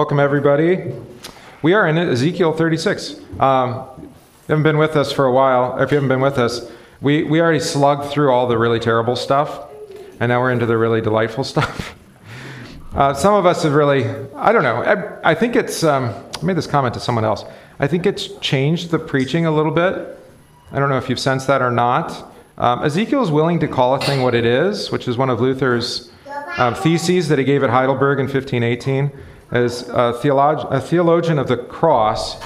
Welcome, everybody. We are in Ezekiel 36. Um, haven't been with us for a while. If you haven't been with us, we, we already slugged through all the really terrible stuff, and now we're into the really delightful stuff. Uh, some of us have really, I don't know, I, I think it's, um, I made this comment to someone else. I think it's changed the preaching a little bit. I don't know if you've sensed that or not. Um, Ezekiel is willing to call a thing what it is, which is one of Luther's um, theses that he gave at Heidelberg in 1518. As a, theolog- a theologian of the cross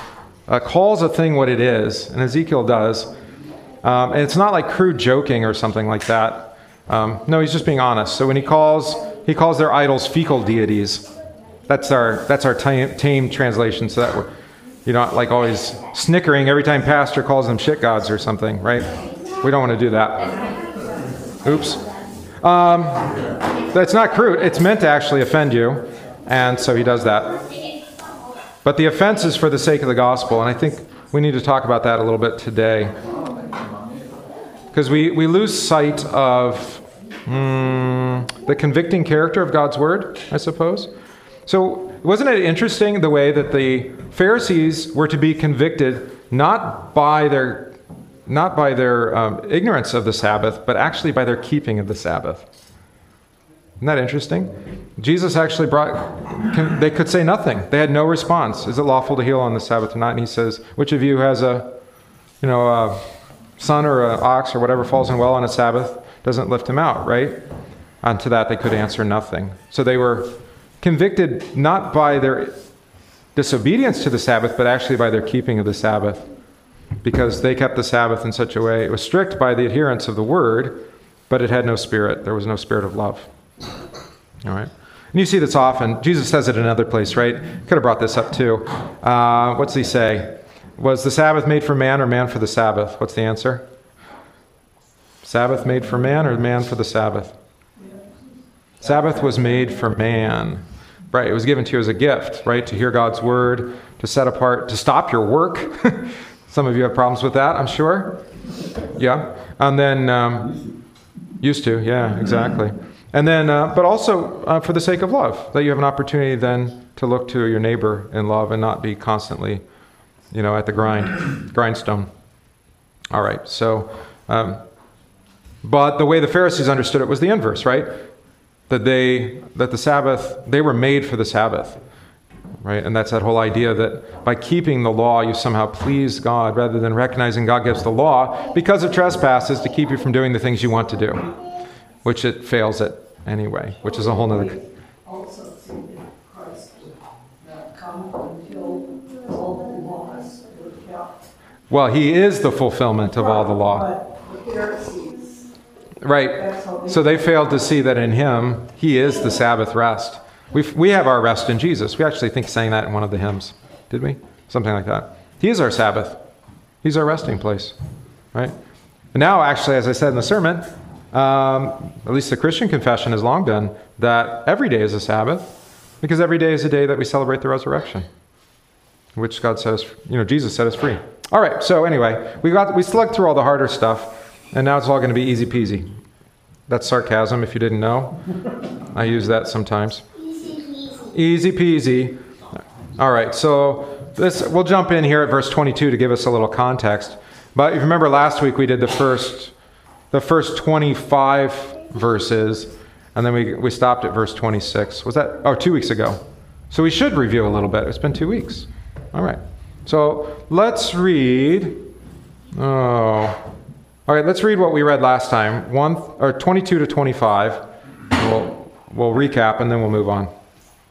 uh, calls a thing what it is, and Ezekiel does. Um, and it's not like crude joking or something like that. Um, no, he's just being honest. So when he calls, he calls their idols fecal deities. That's our that's our tame, tame translation. So that we're, you know, like always snickering every time pastor calls them shit gods or something, right? We don't want to do that. Oops. Um, that's not crude. It's meant to actually offend you, and so he does that. But the offense is for the sake of the gospel, and I think we need to talk about that a little bit today. Because we, we lose sight of mm, the convicting character of God's word, I suppose. So, wasn't it interesting the way that the Pharisees were to be convicted not by their not by their um, ignorance of the Sabbath, but actually by their keeping of the Sabbath. Isn't that interesting? Jesus actually brought, they could say nothing. They had no response. Is it lawful to heal on the Sabbath or not? And he says, which of you has a, you know, a son or an ox or whatever falls in well on a Sabbath, doesn't lift him out, right? And to that they could answer nothing. So they were convicted not by their disobedience to the Sabbath, but actually by their keeping of the Sabbath because they kept the Sabbath in such a way. It was strict by the adherence of the word, but it had no spirit. There was no spirit of love. All right? And you see this often. Jesus says it in another place, right? Could have brought this up too. Uh, what's he say? Was the Sabbath made for man or man for the Sabbath? What's the answer? Sabbath made for man or man for the Sabbath? Sabbath was made for man. Right, it was given to you as a gift, right? To hear God's word, to set apart, to stop your work, Some of you have problems with that, I'm sure. Yeah. And then, um, used to, yeah, exactly. And then, uh, but also uh, for the sake of love, that you have an opportunity then to look to your neighbor in love and not be constantly, you know, at the grind, grindstone. All right. So, um, but the way the Pharisees understood it was the inverse, right? That they, that the Sabbath, they were made for the Sabbath right? And that's that whole idea that by keeping the law, you somehow please God rather than recognizing God gives the law because of trespasses to keep you from doing the things you want to do, which it fails at anyway, which is a whole other. Also, Christ not come until all the laws were kept. Well, he is the fulfillment of all the law. Right. So they failed to see that in him, he is the Sabbath rest. we we have our rest in Jesus. We actually think saying that in one of the hymns, did we? Something like that. He is our Sabbath. He's our resting place, right? And now, actually, as I said in the sermon, um, at least the Christian confession has long been that every day is a Sabbath, because every day is a day that we celebrate the resurrection, which God us, you know, Jesus set us free. All right. So anyway, we got we slugged through all the harder stuff, and now it's all going to be easy peasy. That's sarcasm, if you didn't know. I use that sometimes. Easy peasy. All right, so this we'll jump in here at verse 22 to give us a little context. But if you remember last week we did the first the first 25 verses and then we, we stopped at verse 26. Was that oh, two weeks ago. So we should review a little bit. It's been 2 weeks. All right. So let's read Oh. All right, let's read what we read last time. 1 or 22 to 25. We'll we'll recap and then we'll move on.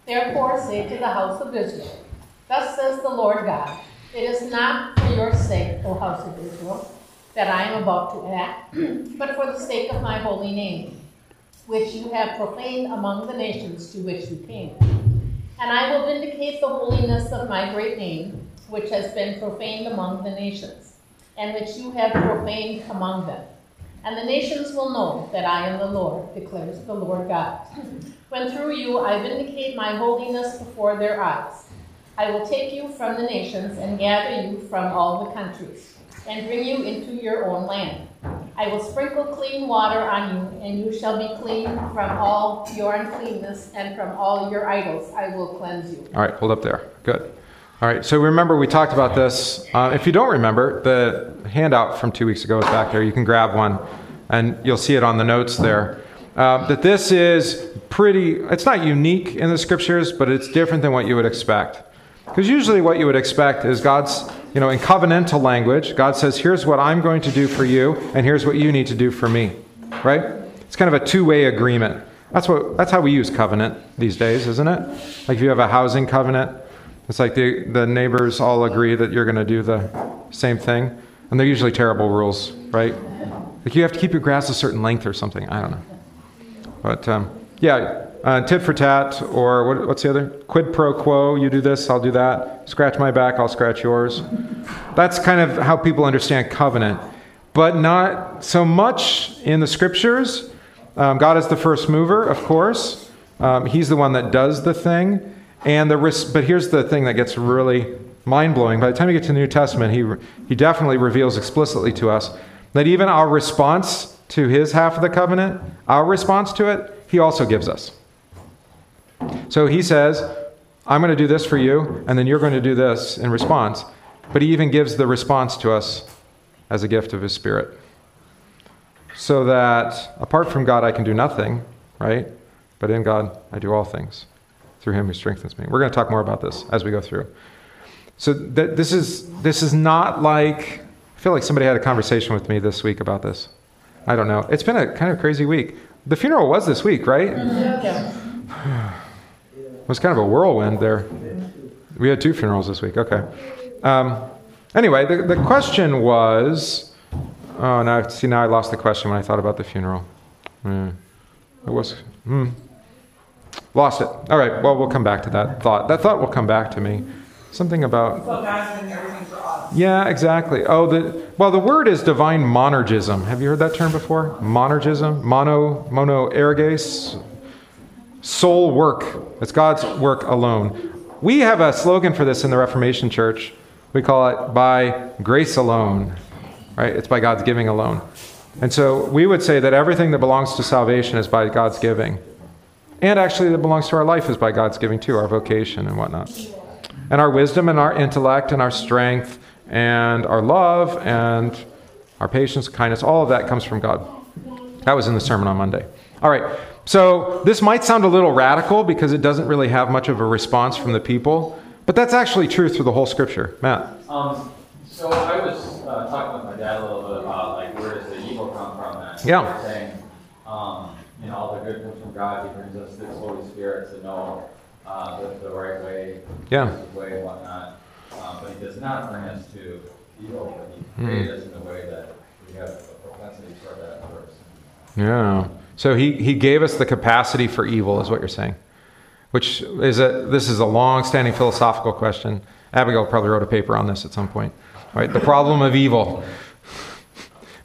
Therefore say to the house of Israel, Thus says the Lord God, It is not for your sake, O house of Israel, that I am about to act, but for the sake of my holy name, which you have profaned among the nations to which you came. And I will vindicate the holiness of my great name, which has been profaned among the nations, and which you have profaned among them. And the nations will know that I am the Lord, declares the Lord God. When through you I vindicate my holiness before their eyes, I will take you from the nations and gather you from all the countries, and bring you into your own land. I will sprinkle clean water on you, and you shall be clean from all your uncleanness, and from all your idols I will cleanse you. All right, hold up there. Good. All right, so remember we talked about this. Uh, if you don't remember, the handout from two weeks ago is back there. You can grab one, and you'll see it on the notes there. Uh, that this is pretty, it's not unique in the scriptures, but it's different than what you would expect. Because usually what you would expect is God's, you know, in covenantal language, God says, here's what I'm going to do for you, and here's what you need to do for me. Right? It's kind of a two way agreement. That's, what, that's how we use covenant these days, isn't it? Like if you have a housing covenant, it's like the, the neighbors all agree that you're going to do the same thing. And they're usually terrible rules, right? Like you have to keep your grass a certain length or something. I don't know. But um, yeah, uh, tit for tat, or what, what's the other? Quid pro quo. You do this, I'll do that. Scratch my back, I'll scratch yours. That's kind of how people understand covenant. But not so much in the scriptures. Um, God is the first mover, of course. Um, he's the one that does the thing. And the but here's the thing that gets really mind blowing. By the time you get to the New Testament, he, he definitely reveals explicitly to us that even our response to his half of the covenant, our response to it, he also gives us. So he says, I'm going to do this for you, and then you're going to do this in response. But he even gives the response to us as a gift of his Spirit. So that apart from God, I can do nothing, right? But in God, I do all things through him who strengthens me. We're going to talk more about this as we go through. So th- this is this is not like I feel like somebody had a conversation with me this week about this. I don't know. It's been a kind of crazy week. The funeral was this week, right? Yeah. It was kind of a whirlwind there. We had two funerals this week. Okay. Um, anyway, the, the question was. Oh, now see now I lost the question when I thought about the funeral. Hmm. It was. Hmm. Lost it. All right. Well, we'll come back to that thought. That thought will come back to me. Something about. So God's doing everything for us. Yeah, exactly. Oh, the well, the word is divine monergism. Have you heard that term before? Monergism, mono, mono erges, sole work. It's God's work alone. We have a slogan for this in the Reformation Church. We call it by grace alone. Right? It's by God's giving alone. And so we would say that everything that belongs to salvation is by God's giving. And actually, that belongs to our life is by God's giving too, our vocation and whatnot. And our wisdom and our intellect and our strength and our love and our patience, kindness, all of that comes from God. That was in the sermon on Monday. All right, so this might sound a little radical because it doesn't really have much of a response from the people, but that's actually true through the whole scripture. Matt. Um, so I was uh, talking with my dad a little bit about like where does the evil come from? And Yeah. saying, um, you know, all the good comes from God. He brings us this Holy Spirit to know uh, the, the right way, Yeah. the way and whatnot. Um, but He does not bring us to evil. But. He created us in a way that we have a propensity for that first. Yeah. So he, he gave us the capacity for evil, is what you're saying. Which is a this is a long-standing philosophical question. Abigail probably wrote a paper on this at some point. Right? The problem of evil.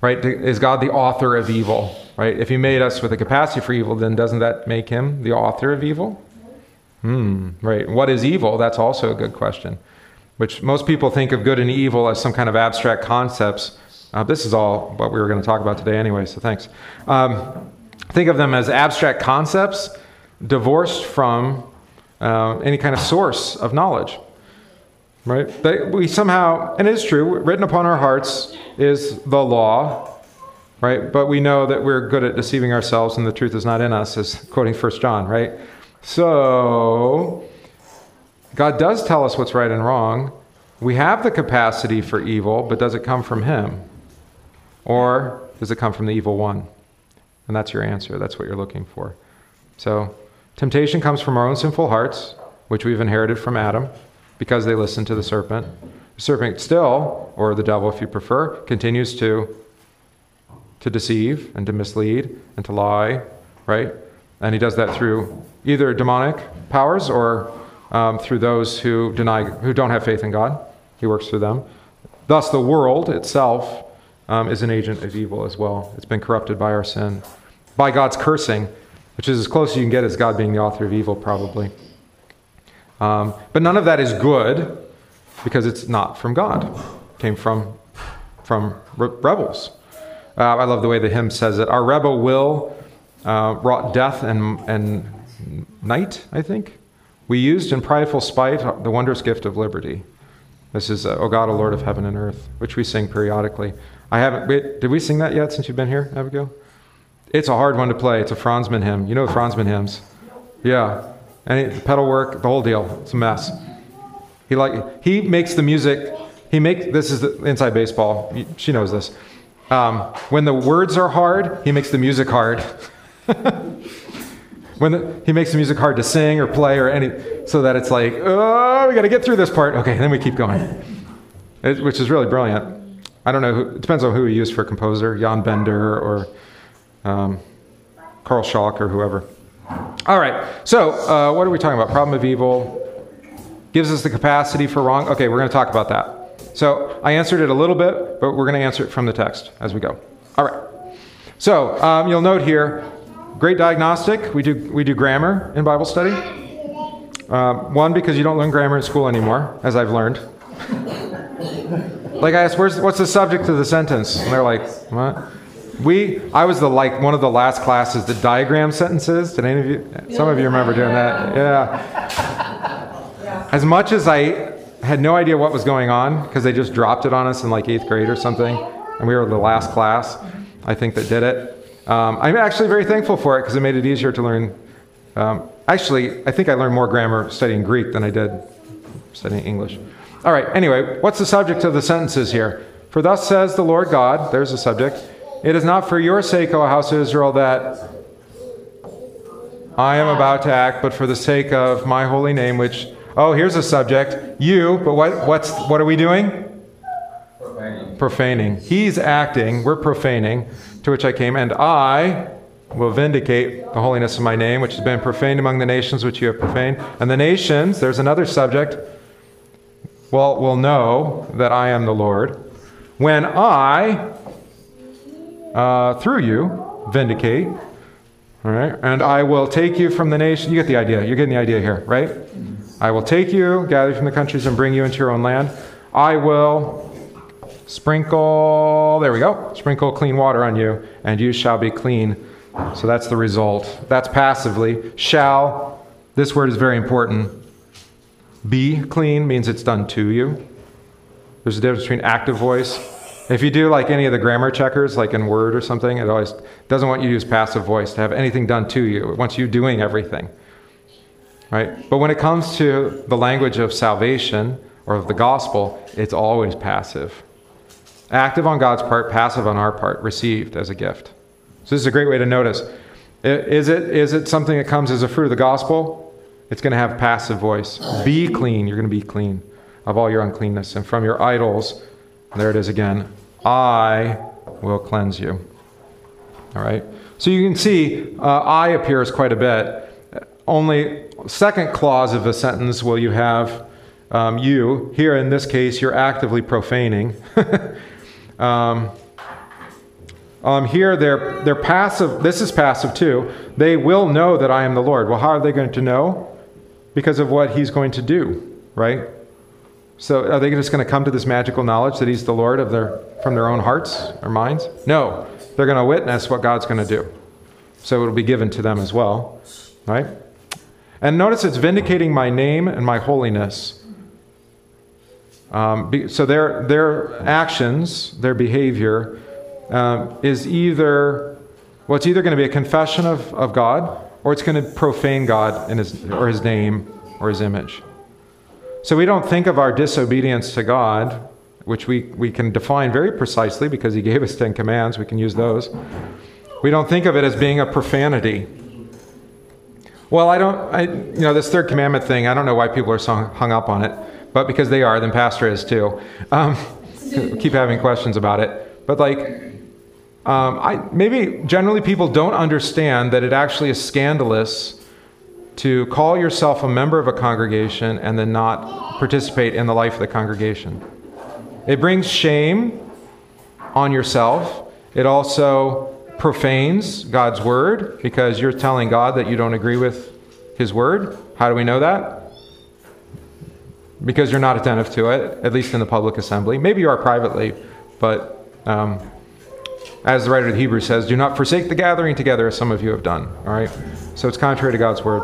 Right? Is God the author of evil? Right? If he made us with a capacity for evil, then doesn't that make him the author of evil? Hmm. Right. What is evil? That's also a good question. Which most people think of good and evil as some kind of abstract concepts. Uh, this is all what we were going to talk about today, anyway. So thanks. Um, think of them as abstract concepts divorced from uh, any kind of source of knowledge. Right? They, we somehow, and it is true, written upon our hearts is the law, right? But we know that we're good at deceiving ourselves and the truth is not in us, as quoting First John, right? So, God does tell us what's right and wrong. We have the capacity for evil, but does it come from Him? Or does it come from the evil one? And that's your answer. That's what you're looking for. So, temptation comes from our own sinful hearts, which we've inherited from Adam because they listened to the serpent. The serpent still, or the devil if you prefer, continues to to deceive and to mislead and to lie, right? And he does that through either demonic powers or um, through those who deny, who don't have faith in God. He works through them. Thus, the world itself um, is an agent of evil as well. It's been corrupted by our sin, by God's cursing, which is as close as you can get as God being the author of evil, probably. Um, but none of that is good because it's not from God. It came from from re- rebels. Uh, I love the way the hymn says it. Our rebel will uh, wrought death and, and night, I think. We used in prideful spite the wondrous gift of liberty. This is, uh, O God, O Lord of heaven and earth, which we sing periodically. I haven't, wait, did we sing that yet since you've been here, Abigail? It's a hard one to play. It's a Franzmann hymn. You know the Franzmann hymns? Yeah. And pedal work, the whole deal. It's a mess. He like he makes the music. He makes this is the inside baseball. She knows this. Um, when the words are hard, he makes the music hard. when the, he makes the music hard to sing or play or any, so that it's like, oh, we got to get through this part. Okay, then we keep going, it, which is really brilliant. I don't know. Who, it depends on who he used for a composer, Jan Bender or um, Carl Schalk or whoever. All right. So, uh, what are we talking about? Problem of evil gives us the capacity for wrong. Okay, we're going to talk about that. So, I answered it a little bit, but we're going to answer it from the text as we go. All right. So, um, you'll note here, great diagnostic. We do we do grammar in Bible study. Um, one because you don't learn grammar in school anymore, as I've learned. like I asked, "Where's what's the subject of the sentence?" And they're like, "What?" We, I was the like one of the last classes that diagram sentences. Did any of you? Some of you remember doing that? Yeah. As much as I had no idea what was going on because they just dropped it on us in like eighth grade or something, and we were the last class, I think that did it. Um, I'm actually very thankful for it because it made it easier to learn. Um, actually, I think I learned more grammar studying Greek than I did studying English. All right. Anyway, what's the subject of the sentences here? For thus says the Lord God. There's the subject. It is not for your sake, O house of Israel, that I am about to act, but for the sake of my holy name, which, oh, here's a subject. You, but what, what's, what are we doing? Profaning. Profaning. He's acting, we're profaning, to which I came, and I will vindicate the holiness of my name, which has been profaned among the nations which you have profaned. And the nations, there's another subject, well, will know that I am the Lord. When I uh, through you, vindicate. All right? And I will take you from the nation. You get the idea. You're getting the idea here, right? I will take you, gather you from the countries, and bring you into your own land. I will sprinkle, there we go, sprinkle clean water on you, and you shall be clean. So that's the result. That's passively. Shall, this word is very important. Be clean means it's done to you. There's a difference between active voice if you do like any of the grammar checkers, like in Word or something, it always doesn't want you to use passive voice to have anything done to you. It wants you doing everything. Right? But when it comes to the language of salvation or of the gospel, it's always passive. Active on God's part, passive on our part, received as a gift. So this is a great way to notice. Is it, is it something that comes as a fruit of the gospel? It's going to have passive voice. Be clean. You're going to be clean of all your uncleanness. And from your idols, there it is again. I will cleanse you. All right? So you can see uh, I appears quite a bit. Only second clause of a sentence will you have um, you. Here in this case, you're actively profaning. um, um, here they're, they're passive. This is passive too. They will know that I am the Lord. Well, how are they going to know? Because of what he's going to do, right? So are they just going to come to this magical knowledge that he's the Lord of their from their own hearts or minds? No. They're going to witness what God's going to do. So it'll be given to them as well, right? And notice it's vindicating my name and my holiness. Um, so their their actions, their behavior, um, is either well, it's either going to be a confession of, of God, or it's going to profane God in his or his name or his image. So we don't think of our disobedience to God, which we, we can define very precisely because He gave us Ten Commands. We can use those. We don't think of it as being a profanity. Well, I don't, I, you know, this third commandment thing, I don't know why people are so hung up on it, but because they are, then Pastor is too. Um, keep having questions about it. But like, um, I, maybe generally people don't understand that it actually is scandalous to call yourself a member of a congregation and then not participate in the life of the congregation. It brings shame on yourself. It also profanes God's word because you're telling God that you don't agree with his word. How do we know that? Because you're not attentive to it, at least in the public assembly. Maybe you are privately, but um, as the writer of Hebrews says, do not forsake the gathering together as some of you have done. All right? So it's contrary to God's word.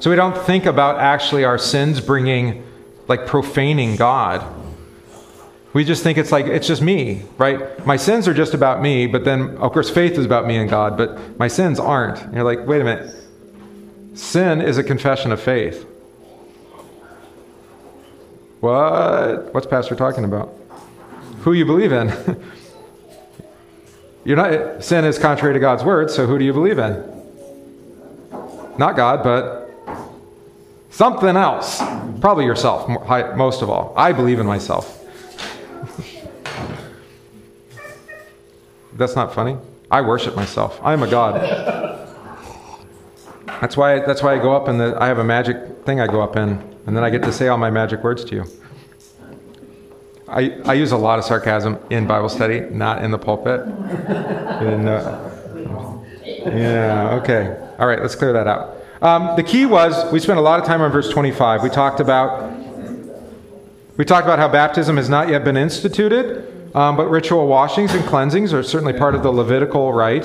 So we don't think about actually our sins bringing, like profaning God. We just think it's like, it's just me, right? My sins are just about me, but then, of course, faith is about me and God, but my sins aren't. And you're like, wait a minute. Sin is a confession of faith. What? What's Pastor talking about? Who you believe in? You're not sin is contrary to God's word, so who do you believe in? Not God, but something else. Probably yourself, most of all. I believe in myself. That's not funny. I worship myself. I am a god. That's why. That's why I go up and I have a magic thing I go up in, and then I get to say all my magic words to you. I, I use a lot of sarcasm in Bible study, not in the pulpit. And, uh, yeah, okay. All right, let's clear that out. Um, the key was we spent a lot of time on verse 25. We talked about we talked about how baptism has not yet been instituted, um, but ritual washings and cleansings are certainly part of the Levitical rite.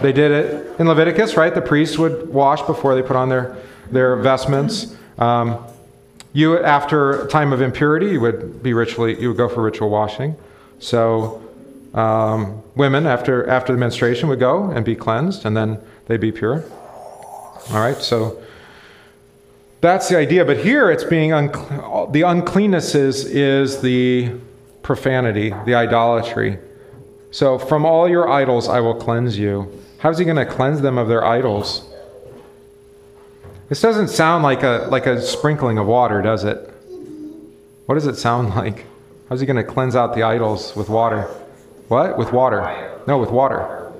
They did it in Leviticus, right? The priests would wash before they put on their their vestments. Um, you, after time of impurity, you would be ritually, you would go for ritual washing. So, um, women after after the menstruation would go and be cleansed, and then they'd be pure. All right, so that's the idea. But here, it's being uncle- the uncleannesses is the profanity, the idolatry. So, from all your idols, I will cleanse you. How's he going to cleanse them of their idols? This doesn't sound like a, like a sprinkling of water, does it? What does it sound like? How's he going to cleanse out the idols with water? What? With water? No, with water.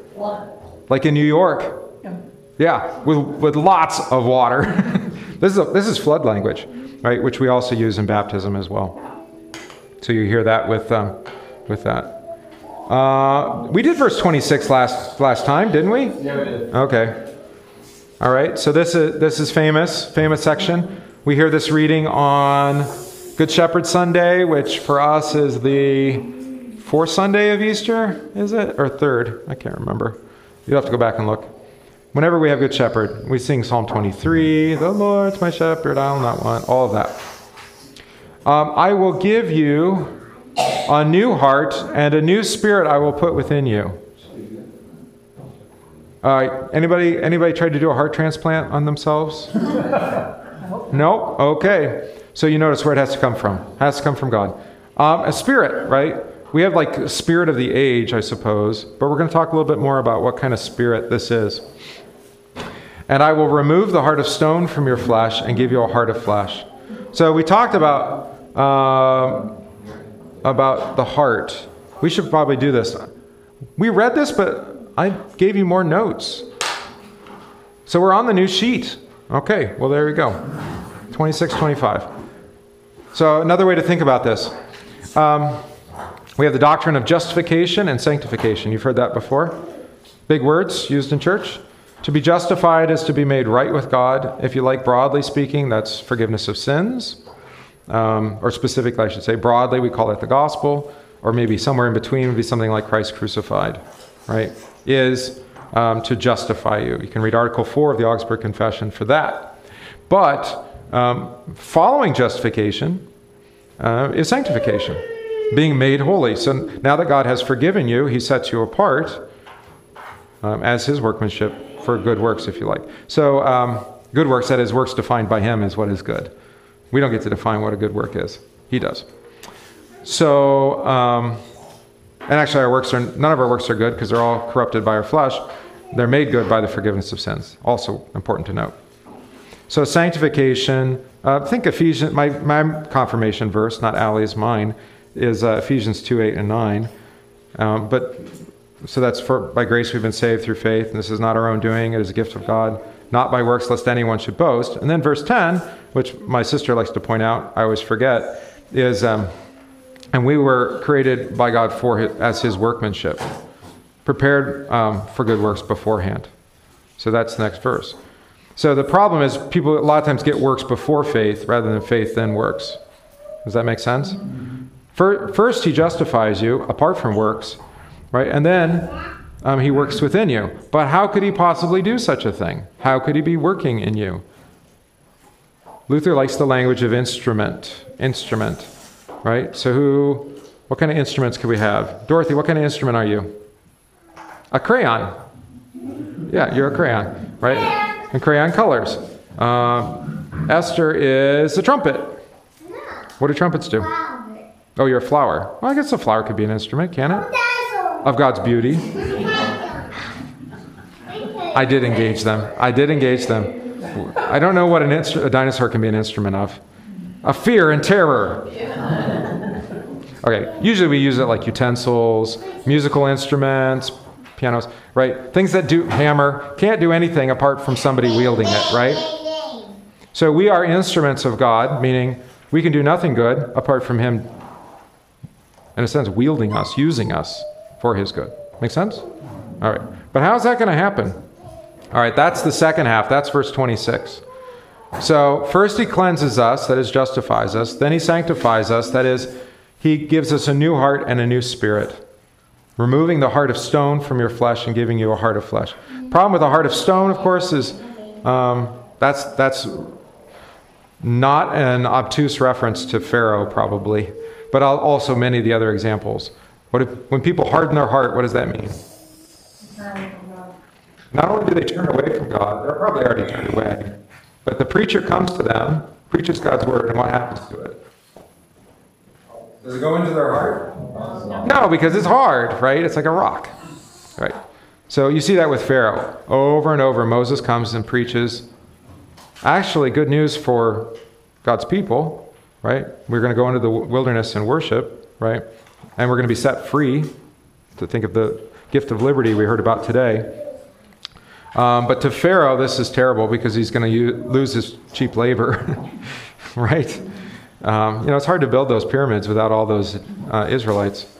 Like in New York. Yeah, with, with lots of water. this, is a, this is flood language, right? Which we also use in baptism as well. So you hear that with, um, with that. Uh, we did verse 26 last, last time, didn't we? Yeah, we did. Okay. All right, so this is this is famous, famous section. We hear this reading on Good Shepherd Sunday, which for us is the fourth Sunday of Easter, is it? Or third? I can't remember. You'll have to go back and look. Whenever we have Good Shepherd, we sing Psalm 23, The Lord's my shepherd, I'll not want, all of that. Um, I will give you a new heart, and a new spirit I will put within you. Uh, anybody, anybody tried to do a heart transplant on themselves? no? Okay. So you notice where it has to come from. It has to come from God. Um, a spirit, right? We have like a spirit of the age, I suppose, but we're going to talk a little bit more about what kind of spirit this is. And I will remove the heart of stone from your flesh and give you a heart of flesh. So we talked about uh, about the heart. We should probably do this. We read this, but I gave you more notes. So we're on the new sheet. Okay, well, there we go 26, 25. So, another way to think about this um, we have the doctrine of justification and sanctification. You've heard that before. Big words used in church. To be justified is to be made right with God. If you like, broadly speaking, that's forgiveness of sins. Um, or specifically, I should say, broadly, we call it the gospel. Or maybe somewhere in between would be something like Christ crucified, right? Is um, to justify you. You can read Article 4 of the Augsburg Confession for that. But um, following justification uh, is sanctification, being made holy. So now that God has forgiven you, He sets you apart um, as His workmanship for good works, if you like. So, um, good works, that is, works defined by Him, is what is good. We don't get to define what a good work is, He does. So, um, and actually, our works are none of our works are good because they're all corrupted by our flesh. They're made good by the forgiveness of sins. Also important to note. So sanctification. Uh, think Ephesians. My my confirmation verse, not Ali's mine, is uh, Ephesians two eight and nine. Um, but so that's for by grace we've been saved through faith, and this is not our own doing; it is a gift of God, not by works, lest anyone should boast. And then verse ten, which my sister likes to point out, I always forget, is. Um, and we were created by God for his, as His workmanship, prepared um, for good works beforehand. So that's the next verse. So the problem is people a lot of times get works before faith rather than faith then works. Does that make sense? First, he justifies you apart from works, right? And then um, he works within you. But how could he possibly do such a thing? How could he be working in you? Luther likes the language of instrument. Instrument, right? So who? What kind of instruments could we have? Dorothy, what kind of instrument are you? A crayon. Yeah, you're a crayon, right? And crayon colors. Uh, Esther is a trumpet. What do trumpets do? Oh, you're a flower. Well, I guess a flower could be an instrument, can it? Of God's beauty. I did engage them. I did engage them. I don't know what an instru- a dinosaur can be an instrument of. A fear and terror. Okay, usually we use it like utensils, musical instruments, pianos, right? Things that do hammer can't do anything apart from somebody wielding it, right? So we are instruments of God, meaning we can do nothing good apart from Him, in a sense, wielding us, using us for His good. Make sense? All right. But how's that going to happen? All right, that's the second half. That's verse 26. So, first he cleanses us, that is, justifies us. Then he sanctifies us, that is, he gives us a new heart and a new spirit, removing the heart of stone from your flesh and giving you a heart of flesh. Problem with a heart of stone, of course, is um, that's that's not an obtuse reference to Pharaoh, probably, but also many of the other examples. What if, when people harden their heart, what does that mean? Not only do they turn away from God, they're probably already turned away, but the preacher comes to them, preaches God's word, and what happens to it? Does it go into their heart? No, because it's hard, right? It's like a rock, right? So you see that with Pharaoh. Over and over, Moses comes and preaches. Actually, good news for God's people, right? We're going to go into the wilderness and worship, right? And we're going to be set free to think of the gift of liberty we heard about today. Um, but to Pharaoh, this is terrible because he's going to lose his cheap labor, right? Um, you know, it's hard to build those pyramids without all those uh, Israelites,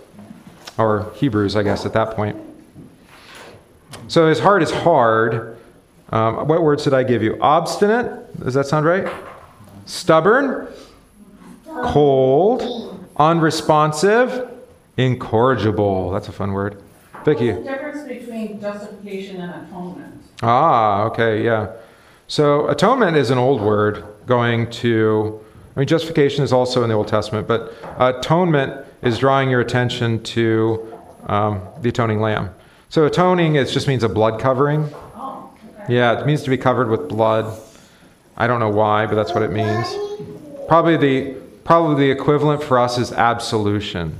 or Hebrews, I guess, at that point. So his heart is hard. Um, what words did I give you? Obstinate? Does that sound right? Stubborn? Cold? Unresponsive? Incorrigible. That's a fun word. Vicky. What's the difference between justification and atonement? Ah, okay, yeah. So atonement is an old word going to, I mean, justification is also in the Old Testament, but atonement is drawing your attention to um, the atoning lamb. So atoning it just means a blood covering. Yeah, it means to be covered with blood. I don't know why, but that's what it means. Probably the probably the equivalent for us is absolution,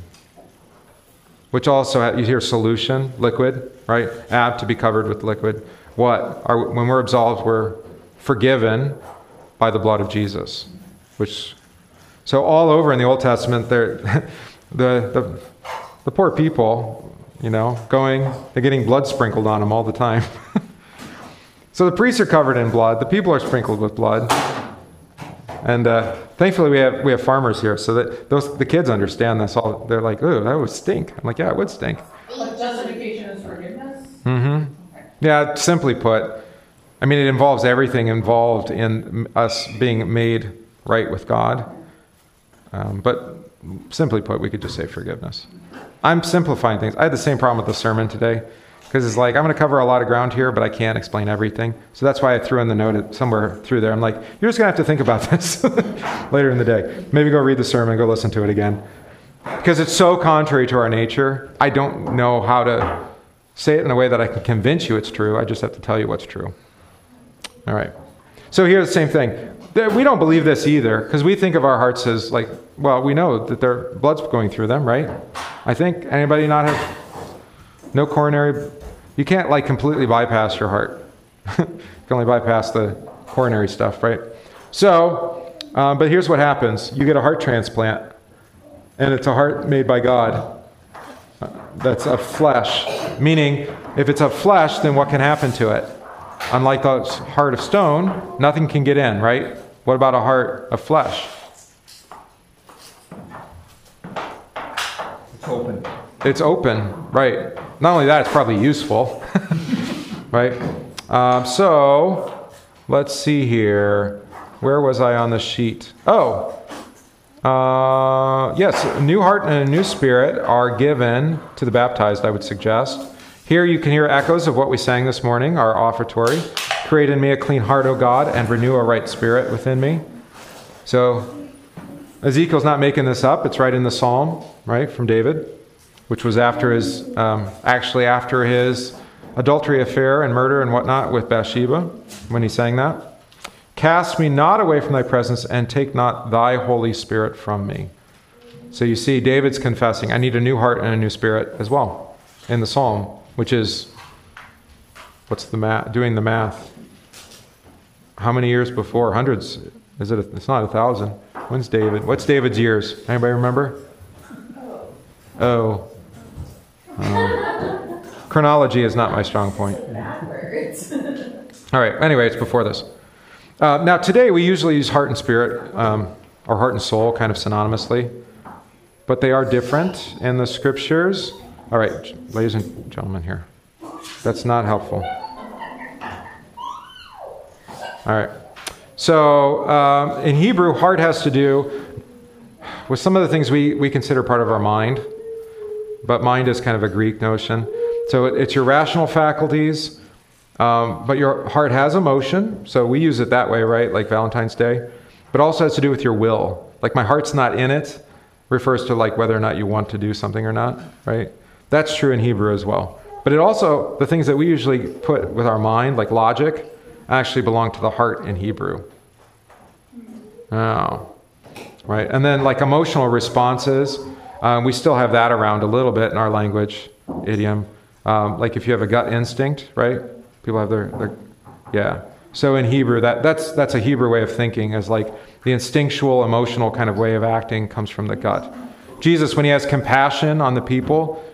which also you hear solution, liquid, right? Ab to be covered with liquid what? Are, when we're absolved, we're forgiven by the blood of Jesus. Which, so all over in the Old Testament, the, the, the poor people, you know, going, they're getting blood sprinkled on them all the time. so the priests are covered in blood, the people are sprinkled with blood. And uh, thankfully, we have, we have farmers here, so that those, the kids understand this. All they're like, "Ooh, that would stink." I'm like, "Yeah, it would stink." But justification is forgiveness. Mm-hmm. Yeah, simply put, I mean, it involves everything involved in us being made right with God. Um, but simply put, we could just say forgiveness. I'm simplifying things. I had the same problem with the sermon today because it's like I'm going to cover a lot of ground here, but I can't explain everything. So that's why I threw in the note somewhere through there. I'm like, you're just going to have to think about this later in the day. Maybe go read the sermon, go listen to it again. Because it's so contrary to our nature. I don't know how to say it in a way that I can convince you it's true. I just have to tell you what's true. All right. So here's the same thing. We don't believe this either because we think of our hearts as like, well, we know that their blood's going through them, right? I think anybody not have no coronary. You can't like completely bypass your heart. you can only bypass the coronary stuff, right? So, um, but here's what happens: you get a heart transplant, and it's a heart made by God that's of flesh. Meaning, if it's of flesh, then what can happen to it? Unlike the heart of stone, nothing can get in, right? What about a heart of flesh? It's open. It's open, right. Not only that, it's probably useful, right? Um, so, let's see here. Where was I on the sheet? Oh, Uh, yes, a new heart and a new spirit are given to the baptized, I would suggest. Here you can hear echoes of what we sang this morning, our offertory. Create in me a clean heart, O God, and renew a right spirit within me. So Ezekiel's not making this up. It's right in the Psalm, right, from David, which was after his, um, actually after his adultery affair and murder and whatnot with Bathsheba when he sang that. Cast me not away from thy presence and take not thy Holy Spirit from me. So you see, David's confessing, I need a new heart and a new spirit as well in the psalm, which is, what's the math? Doing the math. How many years before? Hundreds. Is it? A, it's not a thousand. When's David? What's David's years? Anybody remember? Oh. Um, chronology is not my strong point. All right. Anyway, it's before this. Uh, now, today we usually use heart and spirit, um, or heart and soul, kind of synonymously, but they are different in the scriptures. All right, ladies and gentlemen, here. That's not helpful. All right. So, um, in Hebrew, heart has to do with some of the things we, we consider part of our mind, but mind is kind of a Greek notion. So, it, it's your rational faculties um, but your heart has emotion, so we use it that way, right? Like Valentine's Day. But also has to do with your will. Like my heart's not in it refers to like whether or not you want to do something or not, right? That's true in Hebrew as well. But it also, the things that we usually put with our mind, like logic, actually belong to the heart in Hebrew. Oh, right. And then like emotional responses, um, we still have that around a little bit in our language, idiom. Um, like if you have a gut instinct, right? People have their, their yeah. So in Hebrew, that, that's, that's a Hebrew way of thinking, as like the instinctual, emotional kind of way of acting comes from the gut. Jesus, when he has compassion on the people,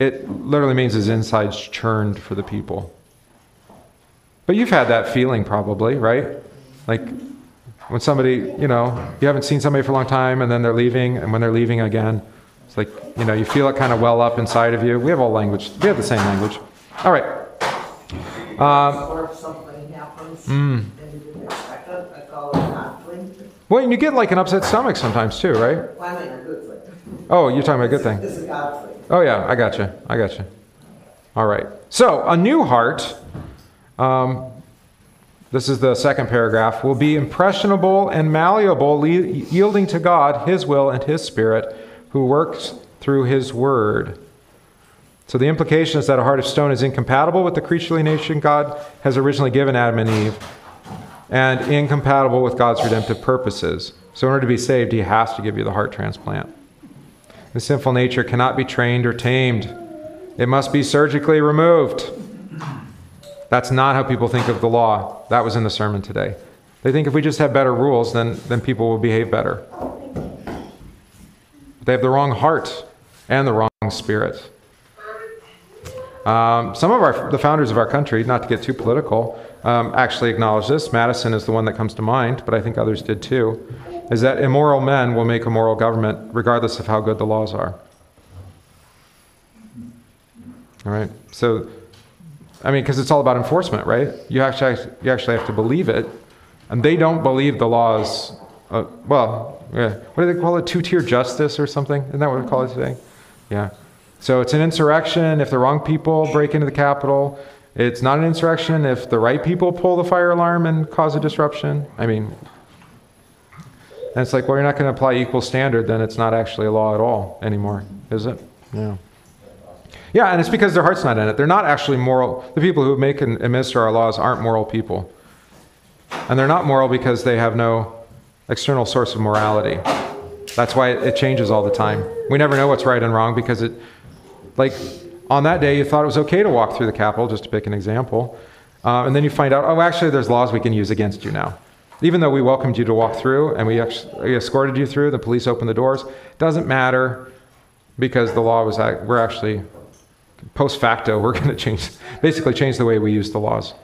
it literally means his insides churned for the people. But you've had that feeling probably, right? Like when somebody, you know, you haven't seen somebody for a long time and then they're leaving, and when they're leaving again, it's like, you know, you feel it kind of well up inside of you. We have all language, we have the same language. All right. Um, or if something happens mm. and you didn't expect it, I call it an Well, and you get like an upset stomach sometimes too, right? Well, I mean a good thing. Oh, you're talking about a good thing. It's a God. Oh yeah, I got you. I got you. All right. So a new heart. Um, this is the second paragraph. Will be impressionable and malleable, yielding to God, His will, and His Spirit, who works through His Word. So the implication is that a heart of stone is incompatible with the creaturely nation God has originally given Adam and Eve and incompatible with God's redemptive purposes. So in order to be saved, he has to give you the heart transplant. The sinful nature cannot be trained or tamed. It must be surgically removed. That's not how people think of the law. That was in the sermon today. They think if we just have better rules, then, then people will behave better. They have the wrong heart and the wrong spirit. Um, some of our, the founders of our country, not to get too political, um, actually acknowledge this. Madison is the one that comes to mind, but I think others did too. Is that immoral men will make a moral government regardless of how good the laws are. All right. So, I mean, because it's all about enforcement, right? You actually you actually have to believe it, and they don't believe the laws. Uh, well, yeah. What do they call it? Two-tier justice or something? Isn't that what we call it today? Yeah. So it's an insurrection if the wrong people break into the Capitol. It's not an insurrection if the right people pull the fire alarm and cause a disruption. I mean, and it's like, well, you're not going to apply equal standard, then it's not actually a law at all anymore, is it? Yeah. Yeah, and it's because their heart's not in it. They're not actually moral. The people who make and administer our laws aren't moral people. And they're not moral because they have no external source of morality. That's why it changes all the time. We never know what's right and wrong because it like on that day, you thought it was okay to walk through the Capitol, just to pick an example. Uh, and then you find out, oh, actually, there's laws we can use against you now. Even though we welcomed you to walk through and we, we escorted you through, the police opened the doors, doesn't matter because the law was, we're actually, post facto, we're going to change, basically change the way we use the laws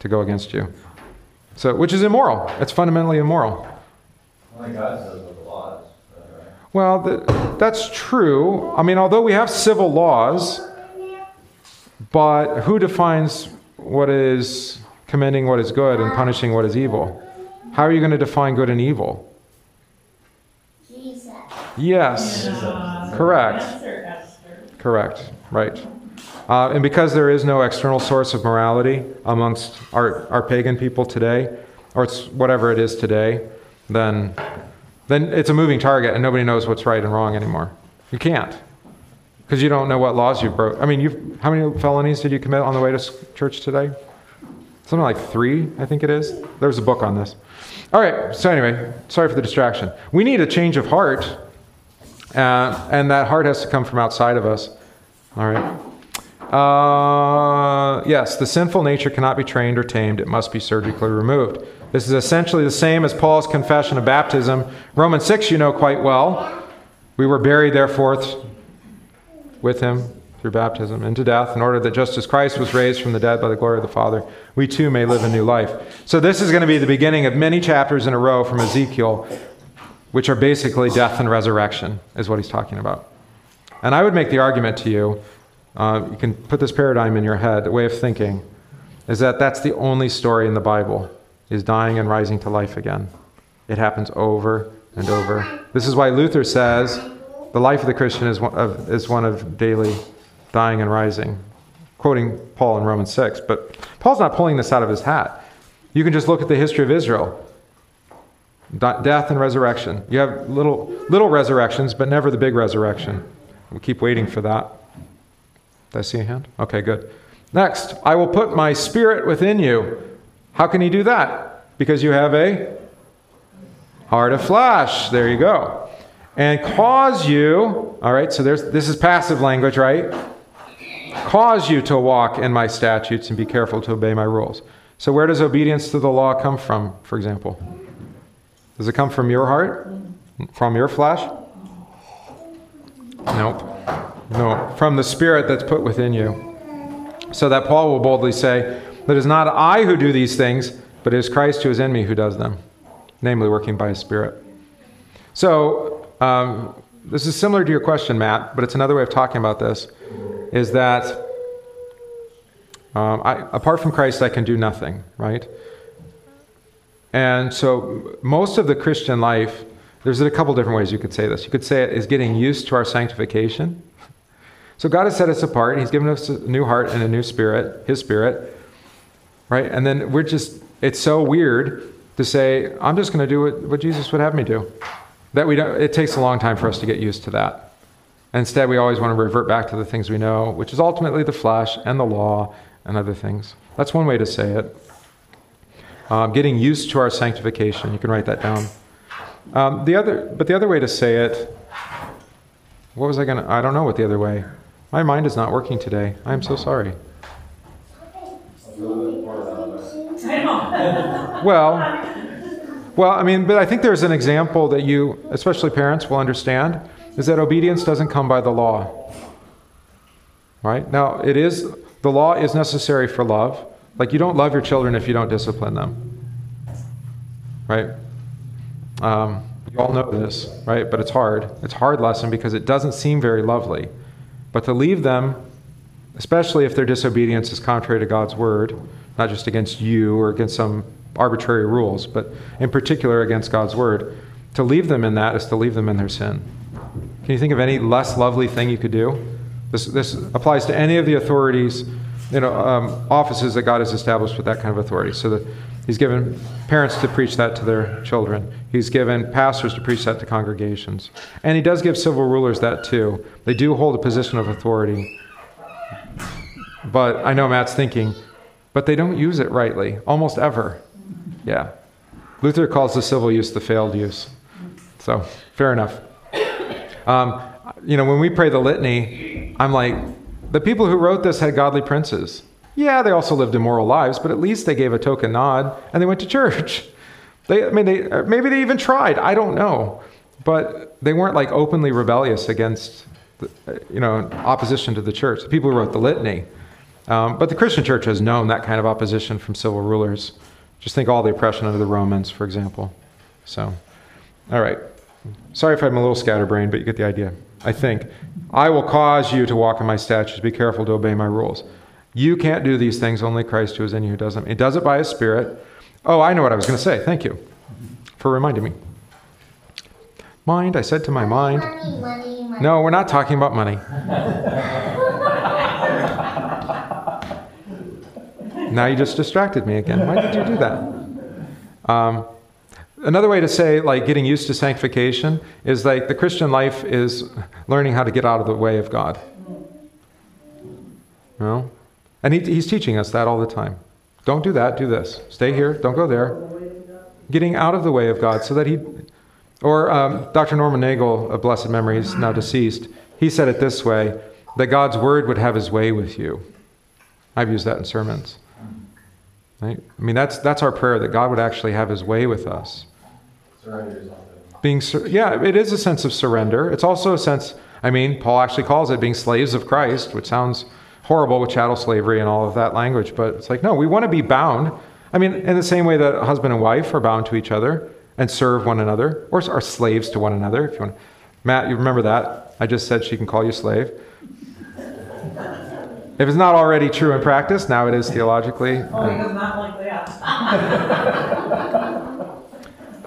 to go against you. So, which is immoral. It's fundamentally immoral. Says well, the, that's true. I mean, although we have civil laws, but who defines what is commending what is good and punishing what is evil? How are you going to define good and evil? Yes. Yeah. Correct. Correct. Right. Uh, and because there is no external source of morality amongst our, our pagan people today, or it's whatever it is today, then, then it's a moving target and nobody knows what's right and wrong anymore. You can't. Because you don't know what laws you broke. I mean, you've how many felonies did you commit on the way to church today? Something like three, I think it is. There's a book on this. All right, so anyway, sorry for the distraction. We need a change of heart, uh, and that heart has to come from outside of us. All right. Uh, yes, the sinful nature cannot be trained or tamed, it must be surgically removed. This is essentially the same as Paul's confession of baptism. Romans 6, you know quite well. We were buried, therefore, with him through baptism into death, in order that just as Christ was raised from the dead by the glory of the Father, we too may live a new life. So, this is going to be the beginning of many chapters in a row from Ezekiel, which are basically death and resurrection, is what he's talking about. And I would make the argument to you, uh, you can put this paradigm in your head, the way of thinking, is that that's the only story in the Bible, is dying and rising to life again. It happens over and over. This is why Luther says the life of the Christian is one of, is one of daily dying and rising, quoting Paul in Romans 6. But Paul's not pulling this out of his hat. You can just look at the history of Israel death and resurrection. You have little, little resurrections, but never the big resurrection. We keep waiting for that. Did I see a hand? Okay, good. Next, I will put my spirit within you. How can he do that? Because you have a heart of flesh. There you go. And cause you, all right, so there's this is passive language, right? Cause you to walk in my statutes and be careful to obey my rules. So where does obedience to the law come from, for example? Does it come from your heart? From your flesh? Nope. No, from the Spirit that's put within you. So that Paul will boldly say, That it is not I who do these things, but it is Christ who is in me who does them, namely working by his Spirit. So, um, this is similar to your question, Matt, but it's another way of talking about this is that um, I, apart from Christ, I can do nothing, right? And so, most of the Christian life, there's a couple different ways you could say this. You could say it is getting used to our sanctification. So, God has set us apart. He's given us a new heart and a new spirit, His spirit, right? And then we're just, it's so weird to say, I'm just going to do what, what Jesus would have me do. That we don't, it takes a long time for us to get used to that. Instead, we always want to revert back to the things we know, which is ultimately the flesh and the law and other things. That's one way to say it. Um, getting used to our sanctification. You can write that down. Um, the other, but the other way to say it, what was I going to? I don't know what the other way. My mind is not working today. I am so sorry. Well, well, I mean, but I think there's an example that you, especially parents, will understand is that obedience doesn't come by the law. Right? Now, it is, the law is necessary for love. Like, you don't love your children if you don't discipline them. Right? Um, you all know this, right? But it's hard. It's hard lesson because it doesn't seem very lovely. But to leave them, especially if their disobedience is contrary to God's word, not just against you or against some arbitrary rules, but in particular against God's word, to leave them in that is to leave them in their sin. Can you think of any less lovely thing you could do? This, this applies to any of the authorities, you know, um, offices that God has established with that kind of authority. So that He's given parents to preach that to their children. He's given pastors to preach that to congregations. And He does give civil rulers that too. They do hold a position of authority. But I know Matt's thinking, but they don't use it rightly, almost ever. Yeah. Luther calls the civil use the failed use. So, fair enough. Um, you know, when we pray the litany, I'm like, the people who wrote this had godly princes. Yeah, they also lived immoral lives, but at least they gave a token nod and they went to church. They, I mean, they, maybe they even tried. I don't know, but they weren't like openly rebellious against, the, you know, opposition to the church. The people who wrote the litany. Um, but the Christian church has known that kind of opposition from civil rulers. Just think all the oppression under the Romans, for example. So, all right. Sorry if I'm a little scatterbrained, but you get the idea. I think. I will cause you to walk in my statutes. Be careful to obey my rules. You can't do these things, only Christ who is in you does them. He does it by his Spirit. Oh, I know what I was going to say. Thank you for reminding me. Mind, I said to my mind. Money, money, money. No, we're not talking about money. now you just distracted me again. Why did you do that? Um, another way to say, like, getting used to sanctification is like the Christian life is learning how to get out of the way of God. You know? And he, he's teaching us that all the time. Don't do that, do this. Stay here, don't go there. Getting out of the way of God so that he. Or um, Dr. Norman Nagel, of blessed memory, he's now deceased, he said it this way that God's word would have his way with you. I've used that in sermons. Right? I mean, that's, that's our prayer that God would actually have his way with us. Surrender yourself to him. Being, sur- yeah, it is a sense of surrender. It's also a sense, I mean, Paul actually calls it being slaves of Christ, which sounds horrible with chattel slavery and all of that language, but it's like, no, we want to be bound. I mean, in the same way that a husband and wife are bound to each other and serve one another, or are slaves to one another, if you want. Matt, you remember that? I just said she can call you slave. If it's not already true in practice, now it is theologically. Oh, he does not like that.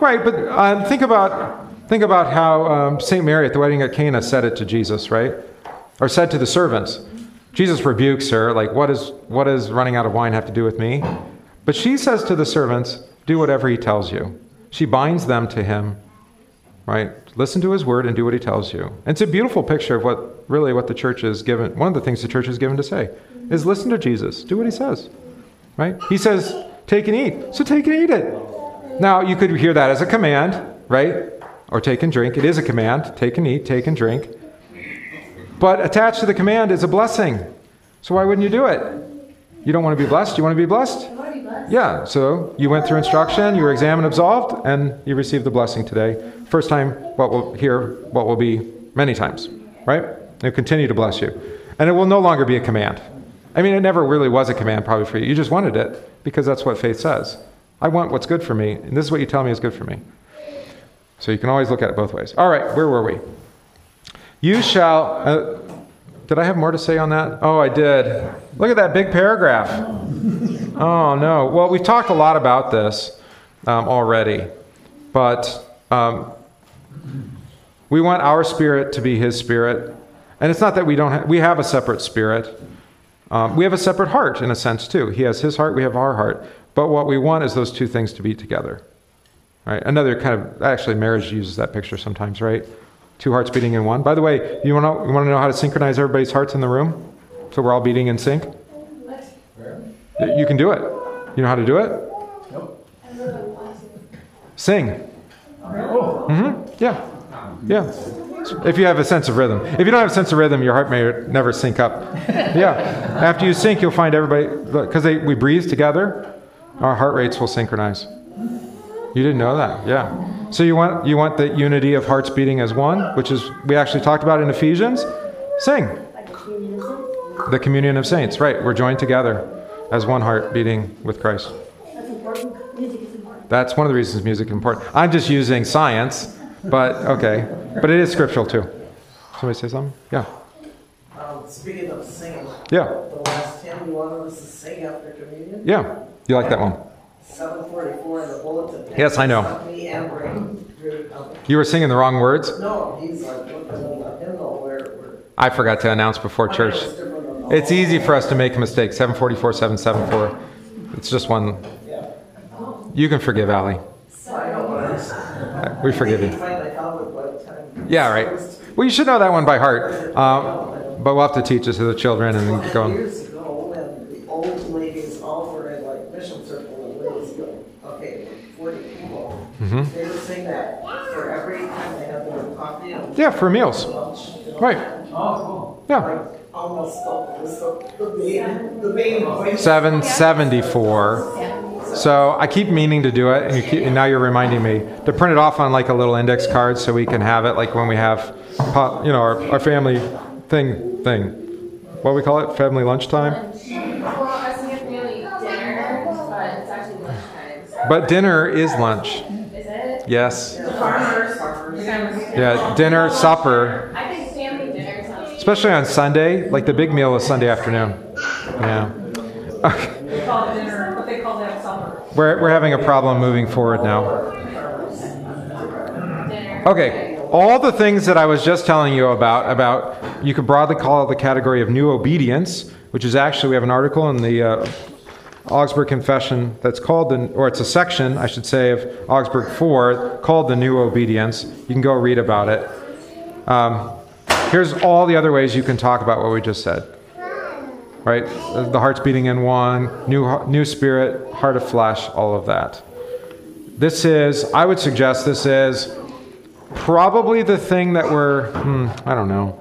Right, but um, think about think about how um, Saint Mary at the wedding at Cana said it to Jesus, right? Or said to the servants. Jesus rebukes her, like, "What is what does running out of wine have to do with me?" But she says to the servants, "Do whatever he tells you." She binds them to him, right? Listen to his word and do what he tells you. It's a beautiful picture of what really what the church is given. One of the things the church is given to say is listen to Jesus, do what he says, right? He says, "Take and eat," so take and eat it. Now, you could hear that as a command, right? Or take and drink. It is a command. Take and eat, take and drink. But attached to the command is a blessing. So why wouldn't you do it? You don't want to be blessed? You want to be blessed? Yeah, so you went through instruction, you were examined, absolved, and you received the blessing today. First time, what will hear, what will be many times, right? It'll continue to bless you. And it will no longer be a command. I mean, it never really was a command probably for you. You just wanted it because that's what faith says. I want what's good for me, and this is what you tell me is good for me. So you can always look at it both ways. All right, where were we? You shall. Uh, did I have more to say on that? Oh, I did. Look at that big paragraph. Oh, no. Well, we've talked a lot about this um, already, but um, we want our spirit to be His spirit. And it's not that we don't ha- we have a separate spirit. Um, we have a separate heart in a sense too. He has his heart, we have our heart. But what we want is those two things to be together. Right? Another kind of actually marriage uses that picture sometimes, right? Two hearts beating in one. By the way, you want to you want to know how to synchronize everybody's hearts in the room, so we're all beating in sync. You can do it. You know how to do it? Sing. Mm-hmm. Yeah. Yeah. If you have a sense of rhythm. If you don't have a sense of rhythm, your heart may never sync up. Yeah. After you sync, you'll find everybody because we breathe together. Our heart rates will synchronize. You didn't know that, yeah. So you want you want the unity of hearts beating as one, which is we actually talked about in Ephesians. Sing. The communion of saints, right? We're joined together as one heart beating with Christ. That's important. Music is important. That's one of the reasons music is important. I'm just using science, but okay. But it is scriptural too. Somebody say something? Yeah. Um, speaking of singing, Yeah. the last hymn you wanted us to sing after communion, Yeah. You like that one? seven forty-four in the bulletin. Yes, I know. Me and Ray, really, You were singing the wrong words. No, he's like, looking the hymnal where, where. I forgot to announce before church. It's different than the It's whole- easy for us to make a mistake. 744, 774. It's just one. You can forgive Ali. I know what it is. We forgive you. think finally found it by the time. Yeah, right. Well, you should know that one by heart. Um, but we'll have to teach it to the children and go. Years ago, when the old ladies all were in like mission circle and ladies go, okay, forty people. Mhm. They would sing that for every time they had their coffee and Yeah, for meals. lunch. you know, Right. Oh, cool. Yeah. Like almost the, was the, the main, the main voice. 774. So I keep meaning to do it, and, you keep, and now you're reminding me to print it off on like a little index card so we can have it like when we have, po- you know, our, our family thing thing. What do we call it? Family lunchtime. Well, I was thinking really dinner, but it's actually lunchtime. But dinner is lunch. Is it? Yes. Farmers. Yeah, dinner, supper, I think family dinner sounds. Especially on Sunday. Like the big meal is Sunday afternoon. Yeah. We're, we're having a problem moving forward now. Okay, all the things that I was just telling you about, about you could broadly call it the category of new obedience, which is actually, we have an article in the uh, Augsburg Confession that's called, the, or it's a section, I should say, of Augsburg 4 called the new obedience. You can go read about it. Um, here's all the other ways you can talk about what we just said. Right? The heart's beating in one, new, new spirit, heart of flesh, all of that. This is, I would suggest this is probably the thing that we're, hmm, I don't know.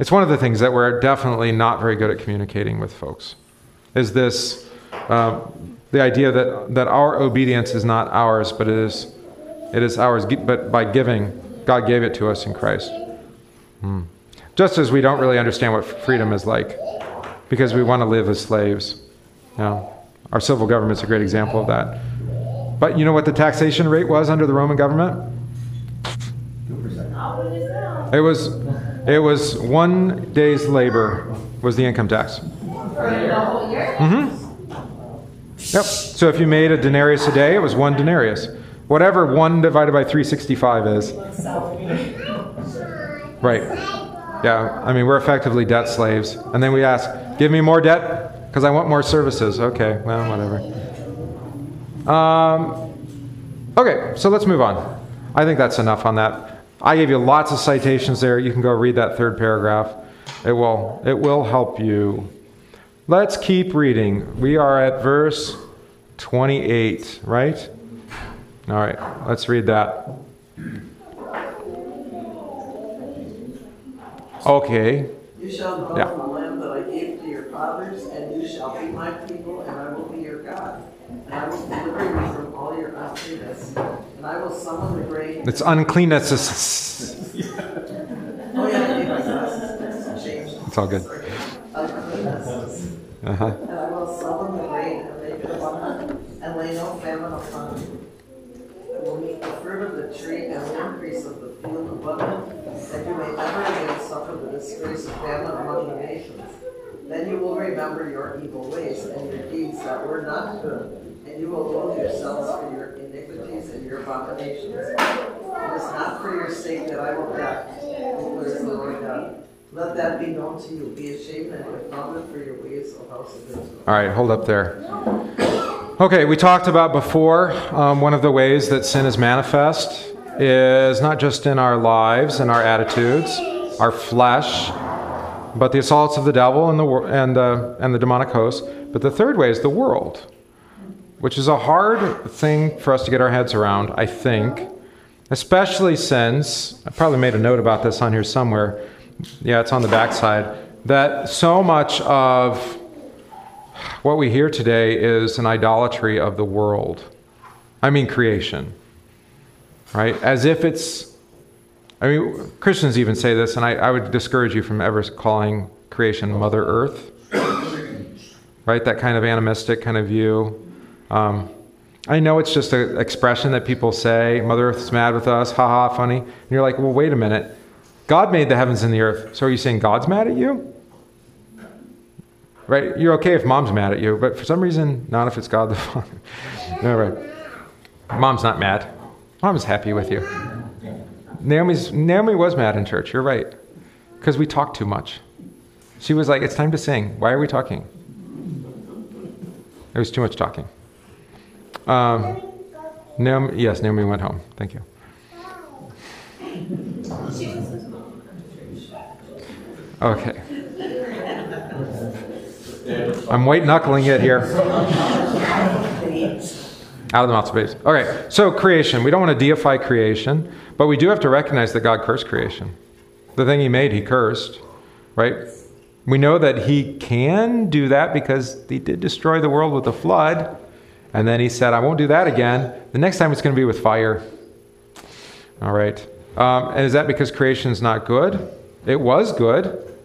It's one of the things that we're definitely not very good at communicating with folks. Is this um, the idea that, that our obedience is not ours, but it is, it is ours, but by giving, God gave it to us in Christ. Hmm. Just as we don't really understand what freedom is like, because we want to live as slaves. You our civil government's a great example of that. But you know what the taxation rate was under the Roman government? It was, it was one day's labor was the income tax. Mm-hmm. Yep. So if you made a denarius a day, it was one denarius. Whatever one divided by 365 is. Right. Yeah. I mean, we're effectively debt slaves. And then we ask, give me more debt because I want more services. Okay. Well, whatever. Um, okay. So let's move on. I think that's enough on that. I gave you lots of citations there. You can go read that third paragraph. It will, it will help you. Let's keep reading. We are at verse 28, right? All right, let's read that. Okay. You shall dwell Yeah. in the land that I gave to your fathers, and you shall be my people, and I will be your God. And I will deliver you from all your uncleanness, and I will summon the grain. It's uncleanness. Oh, yeah, I gave my glasses. Changed. It's all good. Uncleanness. Uh-huh. And I will summon the grain and make it abundant, and lay no famine upon you. Will make the fruit of the tree and the increase of the field abundant, that you may never again suffer the disgrace of famine among the nations. Then you will remember your evil ways and your deeds that were not good, and you will loathe yourselves for your iniquities and your abominations. It is not for your sake that I will act, declares the Lord God. Let that be known to you. Be ashamed and confounded for your ways, O house of Israel. All right, hold up there. Okay, we talked about before um, one of the ways that sin is manifest is not just in our lives and our attitudes, our flesh, but the assaults of the devil and the and the and the demonic host. But the third way is the world, which is a hard thing for us to get our heads around. I think, especially since I probably made a note about this on here somewhere. Yeah, it's on the backside. That so much of what we hear today is an idolatry of the world. I mean, creation. Right? As if it's. I mean, Christians even say this, and I, I would discourage you from ever calling creation Mother Earth. Right? That kind of animistic kind of view. Um, I know it's just an expression that people say, Mother Earth's mad with us, haha, funny. And you're like, well, wait a minute. God made the heavens and the earth. So are you saying God's mad at you? Right? You're okay if mom's mad at you, but for some reason, not if it's God the Father. All right. Mom's not mad. Mom's happy with you. Naomi's, Naomi was mad in church. You're right. Because we talked too much. She was like, it's time to sing. Why are we talking? It was too much talking. Um, Naomi, yes, Naomi went home. Thank you. Okay. I'm white knuckling it here. Out of the mouth of babes. Okay, so creation. We don't want to deify creation, but we do have to recognize that God cursed creation. The thing He made, He cursed, right? We know that He can do that because He did destroy the world with a flood, and then He said, I won't do that again. The next time it's going to be with fire. All right. Um, and is that because creation is not good? It was good,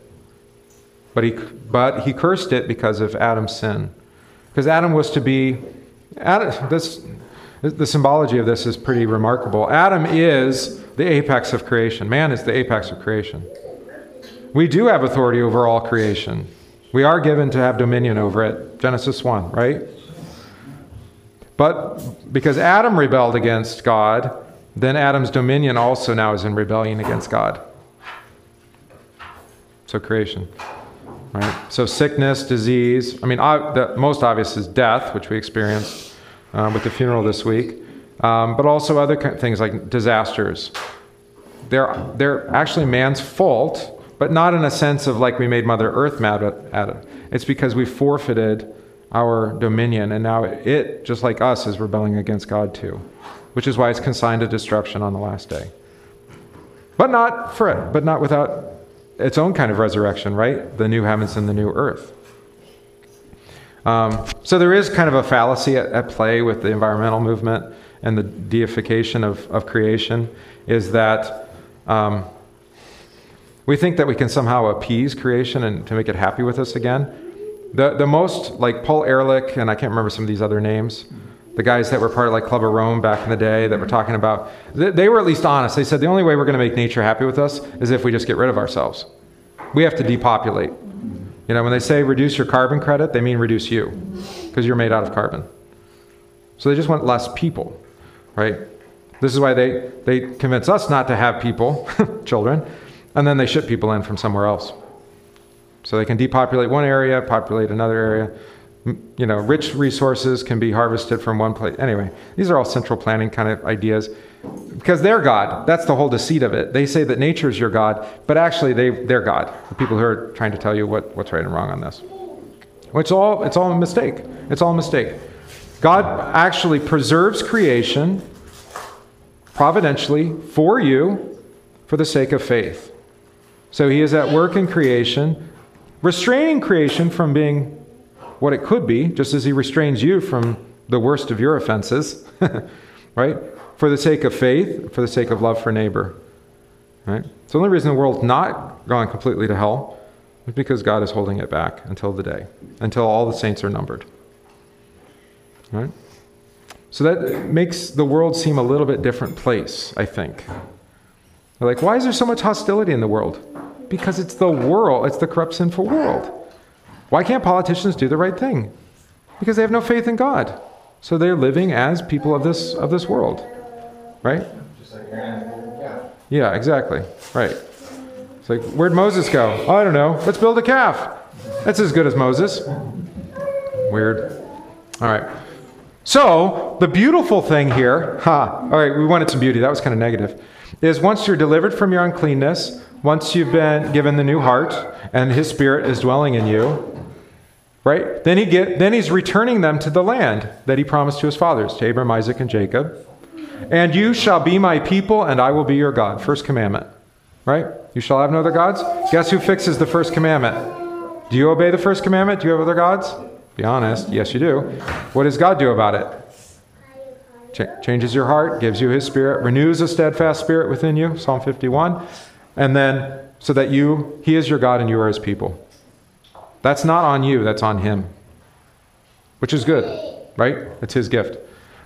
but he, but he cursed it because of Adam's sin. Because Adam was to be, Adam, this, the symbology of this is pretty remarkable. Adam is the apex of creation. Man is the apex of creation. We do have authority over all creation. We are given to have dominion over it. Genesis 1, right? But because Adam rebelled against God, then Adam's dominion also now is in rebellion against God. So creation, right? So sickness, disease. I mean, ob- the most obvious is death, which we experienced uh, with the funeral this week, um, but also other ki- things like disasters. They're they're actually man's fault, but not in a sense of like we made Mother Earth mad at it. It's because we forfeited our dominion, and now it, just like us, is rebelling against God too, which is why it's consigned to destruction on the last day. But not for it, but not without its own kind of resurrection, right? The new heavens and the new earth. Um, so there is kind of a fallacy at, at play with the environmental movement and the deification of, of creation, is that um, we think that we can somehow appease creation and to make it happy with us again. The, the most, like Paul Ehrlich, and I can't remember some of these other names, the guys that were part of like Club of Rome back in the day that were talking about, they, were at least honest. They said the only way we're going to make nature happy with us is if we just get rid of ourselves. We have to depopulate. You know, when they say reduce your carbon credit, they mean reduce you because you're made out of carbon. So they just want less people, right? This is why they, they convince us not to have people, children, and then they ship people in from somewhere else. So they can depopulate one area, populate another area. You know, rich resources can be harvested from one place. Anyway, these are all central planning kind of ideas because they're God. That's the whole deceit of it. They say that nature is your God, but actually they, they're God. The people who are trying to tell you what, what's right and wrong on this. Which all, it's all a mistake. It's all a mistake. God actually preserves creation providentially for you for the sake of faith. So he is at work in creation, restraining creation from being what it could be, just as he restrains you from the worst of your offenses, right? For the sake of faith, for the sake of love for neighbor, right? So the only reason the world's not gone completely to hell is because God is holding it back until the day, until all the saints are numbered, right? So that makes the world seem a little bit different place, I think. They're like, why is there so much hostility in the world? Because it's the world, it's the corrupt, sinful world. Why can't politicians do the right thing? Because they have no faith in God. So they're living as people of this of this world. Right? Just like Aaron, yeah. Yeah, exactly. Right. It's like, where'd Moses go? Oh, I don't know. Let's build a calf. That's as good as Moses. Weird. All right. So, the beautiful thing here, ha, all right, we wanted some beauty. That was kind of negative. Is once you're delivered from your uncleanness, once you've been given the new heart and his spirit is dwelling in you, right? Then he get then he's returning them to the land that he promised to his fathers, to Abraham, Isaac, and Jacob. And you shall be my people, and I will be your God. First commandment. Right? You shall have no other gods. Guess who fixes the first commandment? Do you obey the first commandment? Do you have other gods? Be honest. Yes, you do. What does God do about it? Ch- changes your heart, gives you his spirit, renews a steadfast spirit within you. Psalm 51. And then, so that you, he is your God and you are his people. That's not on you, that's on him. Which is good, right? It's his gift.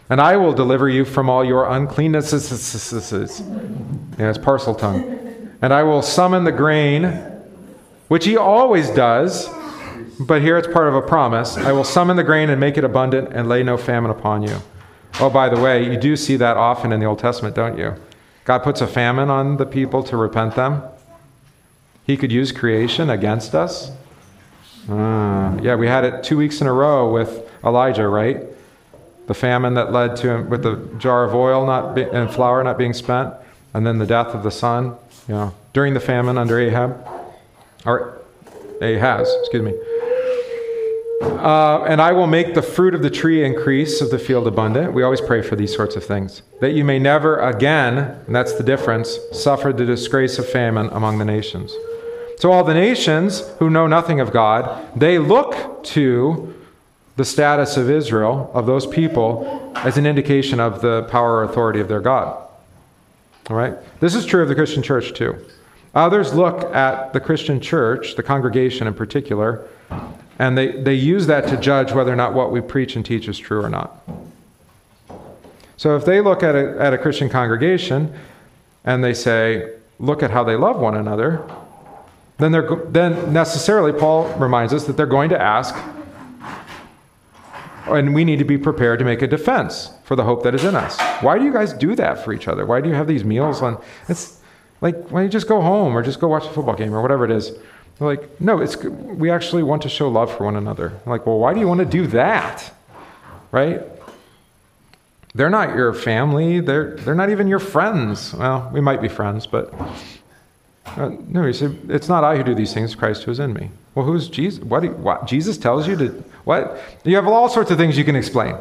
And I will deliver you from all your uncleannesses. Yeah, it's Parseltongue. And I will summon the grain, which he always does, but here it's part of a promise. I will summon the grain and make it abundant and lay no famine upon you. Oh, by the way, you do see that often in the Old Testament, don't you? God puts a famine on the people to repent them. He could use creation against us. Ah, yeah, we had it two weeks in a row with Elijah, right? The famine that led to him with the jar of oil not be, and flour not being spent, and then the death of the son. You know, during the famine under Ahab, or Ahaz, excuse me. Uh, and I will make the fruit of the tree increase, of the field abundant. We always pray for these sorts of things. That you may never again, and that's the difference, suffer the disgrace of famine among the nations. So all the nations who know nothing of God, they look to the status of Israel, of those people, as an indication of the power or authority of their God. All right? This is true of the Christian church too. Others look at the Christian church, the congregation in particular, and they, they use that to judge whether or not what we preach and teach is true or not. So if they look at a, at a Christian congregation and they say, look at how they love one another, then, they're, then necessarily Paul reminds us that they're going to ask, And we need to be prepared to make a defense for the hope that is in us. Why do you guys do that for each other? Why do you have these meals on? It's like, why don't you just go home or just go watch a football game or whatever it is? They're like, no, it's we actually want to show love for one another. I'm like, well, why do you want to do that? Right? They're not your family. They're they're not even your friends. Well, we might be friends, but uh, no. He said, "It's not I who do these things; Christ who is in me." Well, who's Jesus? What, you- what? Jesus tells you to what? You have all sorts of things you can explain,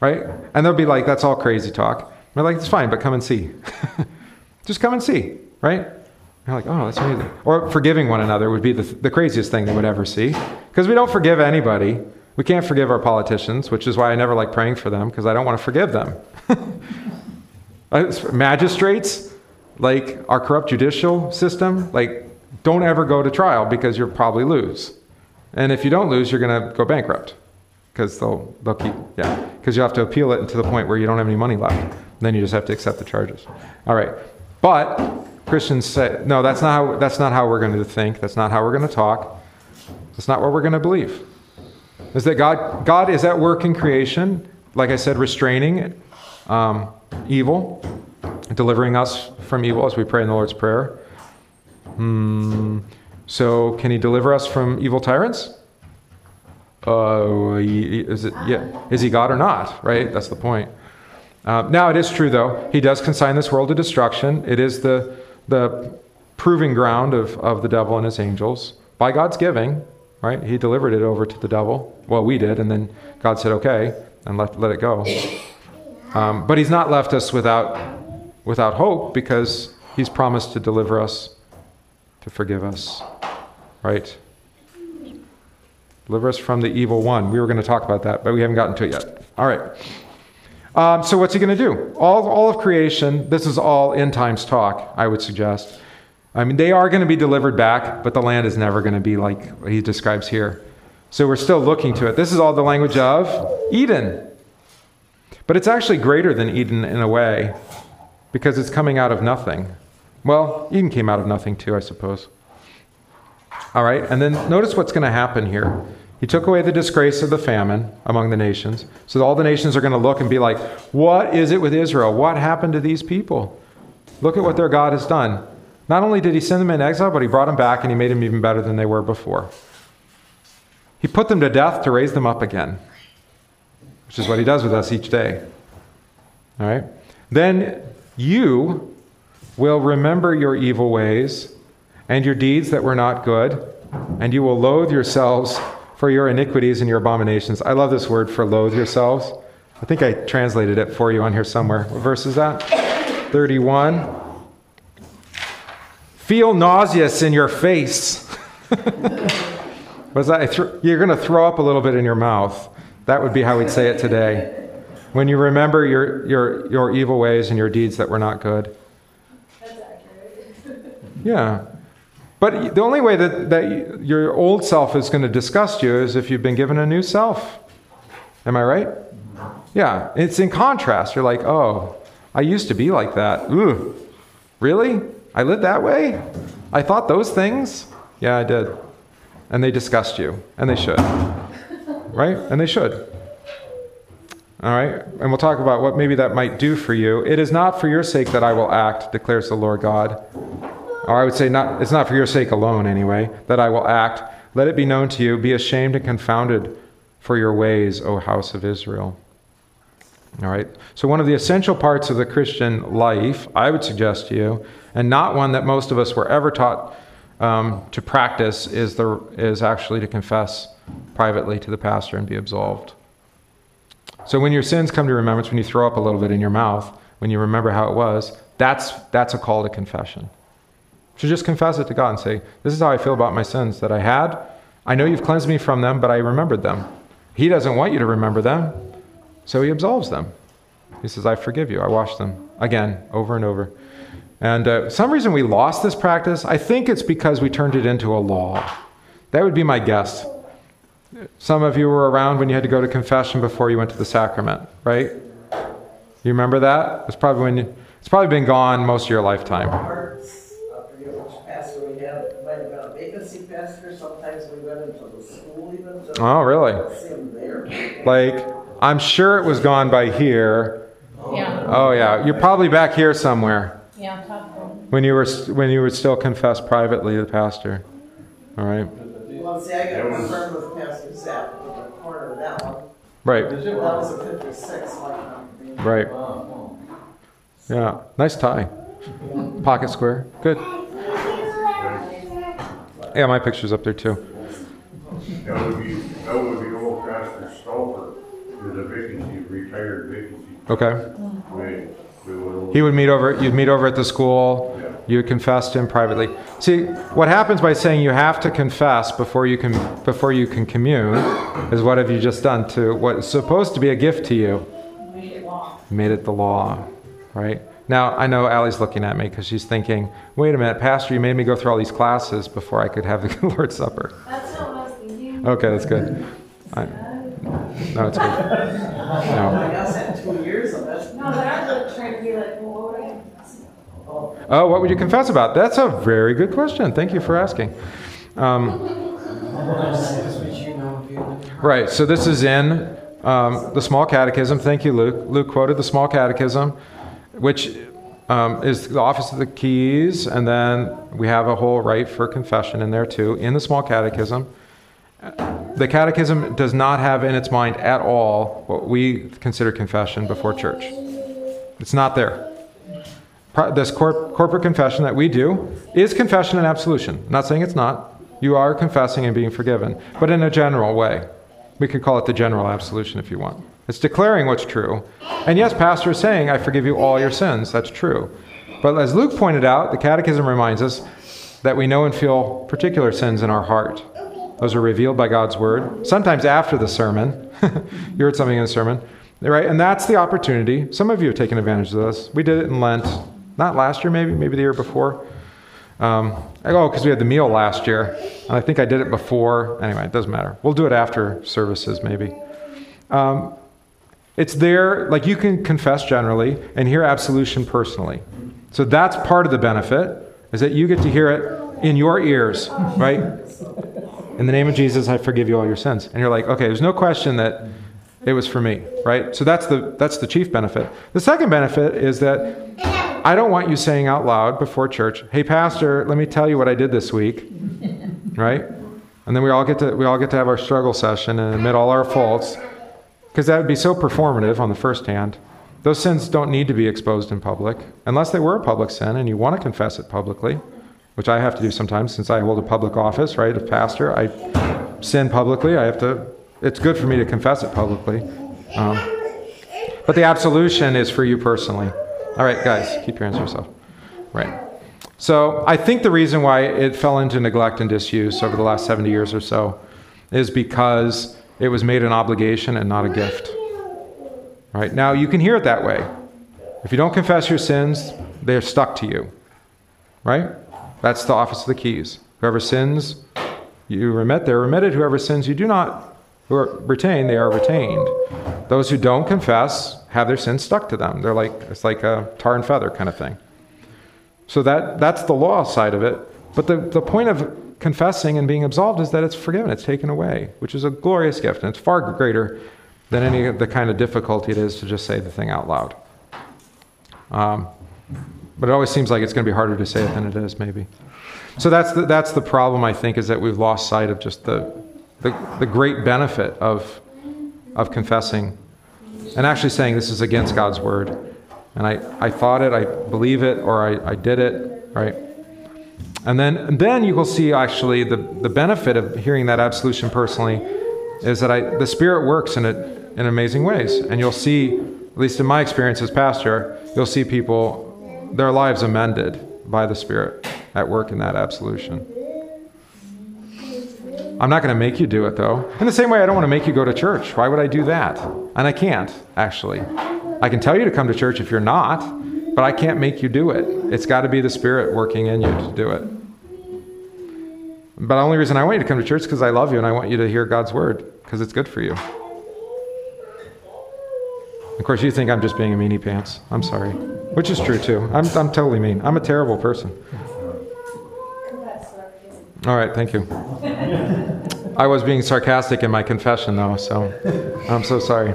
right? And they'll be like, "That's all crazy talk." We're like, "It's fine, but come and see. Just come and see." Right? You're like, "Oh, that's amazing." Or forgiving one another would be the, the craziest thing they would ever see, because we don't forgive anybody. We can't forgive our politicians, which is why I never like praying for them, because I don't want to forgive them. Magistrates, like our corrupt judicial system, like don't ever go to trial because you'll probably lose. And if you don't lose, you're going to go bankrupt because they'll they'll keep yeah because you have to appeal it to the point where you don't have any money left. then you just have to accept the charges. All right, but Christians say no. That's not how that's not how we're going to think. That's not how we're going to talk. That's not what we're going to believe. Is that God God is at work in creation, like I said, restraining um, evil, delivering us from evil as we pray in the Lord's Prayer. Hmm. so, can He deliver us from evil tyrants? Uh, is it yeah? Is He God or not? Right. That's the point. Uh, now it is true though. He does consign this world to destruction. It is the the proving ground of, of the devil and his angels by God's giving. Right. He delivered it over to the devil. Well, we did, and then God said, "Okay," and let let it go. Um, but He's not left us without without hope because He's promised to deliver us, to forgive us. Right. Deliver us from the evil one. We were going to talk about that, but we haven't gotten to it yet. All right. Um, so, what's he going to do? All, all of creation, this is all end times talk, I would suggest. I mean, they are going to be delivered back, but the land is never going to be like he describes here. So, we're still looking to it. This is all the language of Eden. But it's actually greater than Eden in a way because it's coming out of nothing. Well, Eden came out of nothing too, I suppose. All right, and then notice what's going to happen here. He took away the disgrace of the famine among the nations. So all the nations are going to look and be like, What is it with Israel? What happened to these people? Look at what their God has done. Not only did he send them in exile, but he brought them back and he made them even better than they were before. He put them to death to raise them up again, which is what he does with us each day. All right? Then you will remember your evil ways and your deeds that were not good, and you will loathe yourselves for your iniquities and your abominations. I love this word for loathe yourselves. I think I translated it for you on here somewhere. What verse is that? 31. Feel nauseous in your face. Was that? You're going to throw up a little bit in your mouth. That would be how we'd say it today. When you remember your, your, your evil ways and your deeds that were not good. That's accurate. Yeah. But the only way that, that your old self is going to disgust you is if you've been given a new self. Am I right? Yeah. It's in contrast. You're like, oh, I used to be like that. Ooh, really? I lived that way? I thought those things? Yeah, I did. And they disgust you. And they should. Right? And they should. All right? And we'll talk about what maybe that might do for you. It is not for your sake that I will act, declares the Lord God. Or I would say, not, it's not for your sake alone, anyway, that I will act. Let it be known to you. Be ashamed and confounded for your ways, O house of Israel. All right? So, one of the essential parts of the Christian life, I would suggest to you, and not one that most of us were ever taught um, to practice, is, the, is actually to confess privately to the pastor and be absolved. So, when your sins come to remembrance, when you throw up a little bit in your mouth, when you remember how it was, that's, that's a call to confession. So just confess it to God and say, This is how I feel about my sins that I had. I know you've cleansed me from them, but I remembered them. He doesn't want you to remember them, so he absolves them. He says, I forgive you. I wash them again, over and over. And uh, some reason we lost this practice, I think it's because we turned it into a law. That would be my guess. Some of you were around when you had to go to confession before you went to the sacrament, right? You remember that? It's probably when you, it's probably been gone most of your lifetime. Hearts, I forget which pastor we had, might have been a vacancy pastor, sometimes we went into the school even to Oh, really? see him there. Like, I'm sure it was gone by here. Yeah, Oh yeah, you're probably back here somewhere yeah, talk to him. when you were when you would still confess privately to the pastor. All right, Well, see, I got confirmed with Pastor Zap, with the corner of that one. right, Did That you? was a fifty-six, like, um, right. Oh, Yeah, nice tie. Pocket square, good. Yeah, my picture's up there too. That would be, that would be old Pastor Stolper, there's a vacancy, retired vacancy. Okay. We, we would. He would meet over. You'd meet over at the school. You would confess to him privately. See, what happens by saying you have to confess before you can before you can commune is what have you just done to what is supposed to be a gift to you? Made it law. Made it the law, right? Now I know Allie's looking at me because she's thinking, "Wait a minute, Pastor, you made me go through all these classes before I could have the Lord's Supper." That's not what I was thinking. Okay, that's good. I, no, it's good. I No. Oh, what would you confess about? That's a very good question. Thank you for asking. Um, right, so this is in um, the Small Catechism. Thank you, Luke. Luke quoted the Small Catechism, which um, is the Office of the Keys, and then we have a whole rite for confession in there too, in the Small Catechism. The Catechism does not have in its mind at all what we consider confession before church. It's not there this corp- corporate confession that we do is confession and absolution. I'm not saying it's not. You are confessing and being forgiven, but in a general way. We could call it the general absolution if you want. It's declaring what's true. And yes, Pastor is saying, I forgive you all your sins. That's true. But as Luke pointed out, the Catechism reminds us that we know and feel particular sins in our heart. Those are revealed by God's Word, sometimes after the sermon. you heard something in the sermon, right? And that's the opportunity. Some of you have taken advantage of this. We did it in Lent, not last year, maybe, maybe the year before. Um, oh, because we had the meal last year. And I think I did it before. Anyway, it doesn't matter. We'll do it after services, maybe. Um, it's there, like you can confess generally and hear absolution personally. So that's part of the benefit, is that you get to hear it in your ears, right? In the name of Jesus, I forgive you all your sins. And you're like, okay, there's no question that it was for me, right? So that's the that's the chief benefit. The second benefit is that I don't want you saying out loud before church, "Hey pastor, let me tell you what I did this week." right? And then we all get to we all get to have our struggle session and admit all our faults because that would be so performative on the first hand. Those sins don't need to be exposed in public unless they were a public sin and you want to confess it publicly, which I have to do sometimes since I hold a public office, right? Of pastor, I sin publicly. I have to. It's good for me to confess it publicly. Um, but the absolution is for you personally. All right, guys, keep your hands to yourself. Right. So I think the reason why it fell into neglect and disuse over the last 70 years or so is because it was made an obligation and not a gift. Right? Now, you can hear it that way. If you don't confess your sins, they're stuck to you. Right? That's the office of the keys. Whoever sins, you remit, they're remitted. Whoever sins, you do not retain, they are retained. Those who don't confess have their sins stuck to them. They're like it's like a tar and feather kind of thing. So that that's the law side of it. But the, the point of confessing and being absolved is that it's forgiven, it's taken away, which is a glorious gift, and it's far greater than any of the kind of difficulty it is to just say the thing out loud. Um, but it always seems like it's going to be harder to say it than it is, maybe. So that's the, that's the problem, I think, is that we've lost sight of just the, the, the great benefit of, of confessing and actually saying this is against God's word. And I, I thought it, I believe it, or I, I did it, right? And then, and then you will see actually the, the benefit of hearing that absolution personally is that I, the Spirit works in it in amazing ways. And you'll see, at least in my experience as pastor, you'll see people, their lives amended by the Spirit at work in that absolution. I'm not going to make you do it though. In the same way, I don't want to make you go to church. Why would I do that? And I can't, actually. I can tell you to come to church if you're not, but I can't make you do it. It's got to be the Spirit working in you to do it. But the only reason I want you to come to church is because I love you and I want you to hear God's word because it's good for you. Of course, you think I'm just being a meanie pants. I'm sorry. Which is true too. I'm, I'm totally mean. I'm a terrible person. All right, thank you. I was being sarcastic in my confession, though, so I'm so sorry.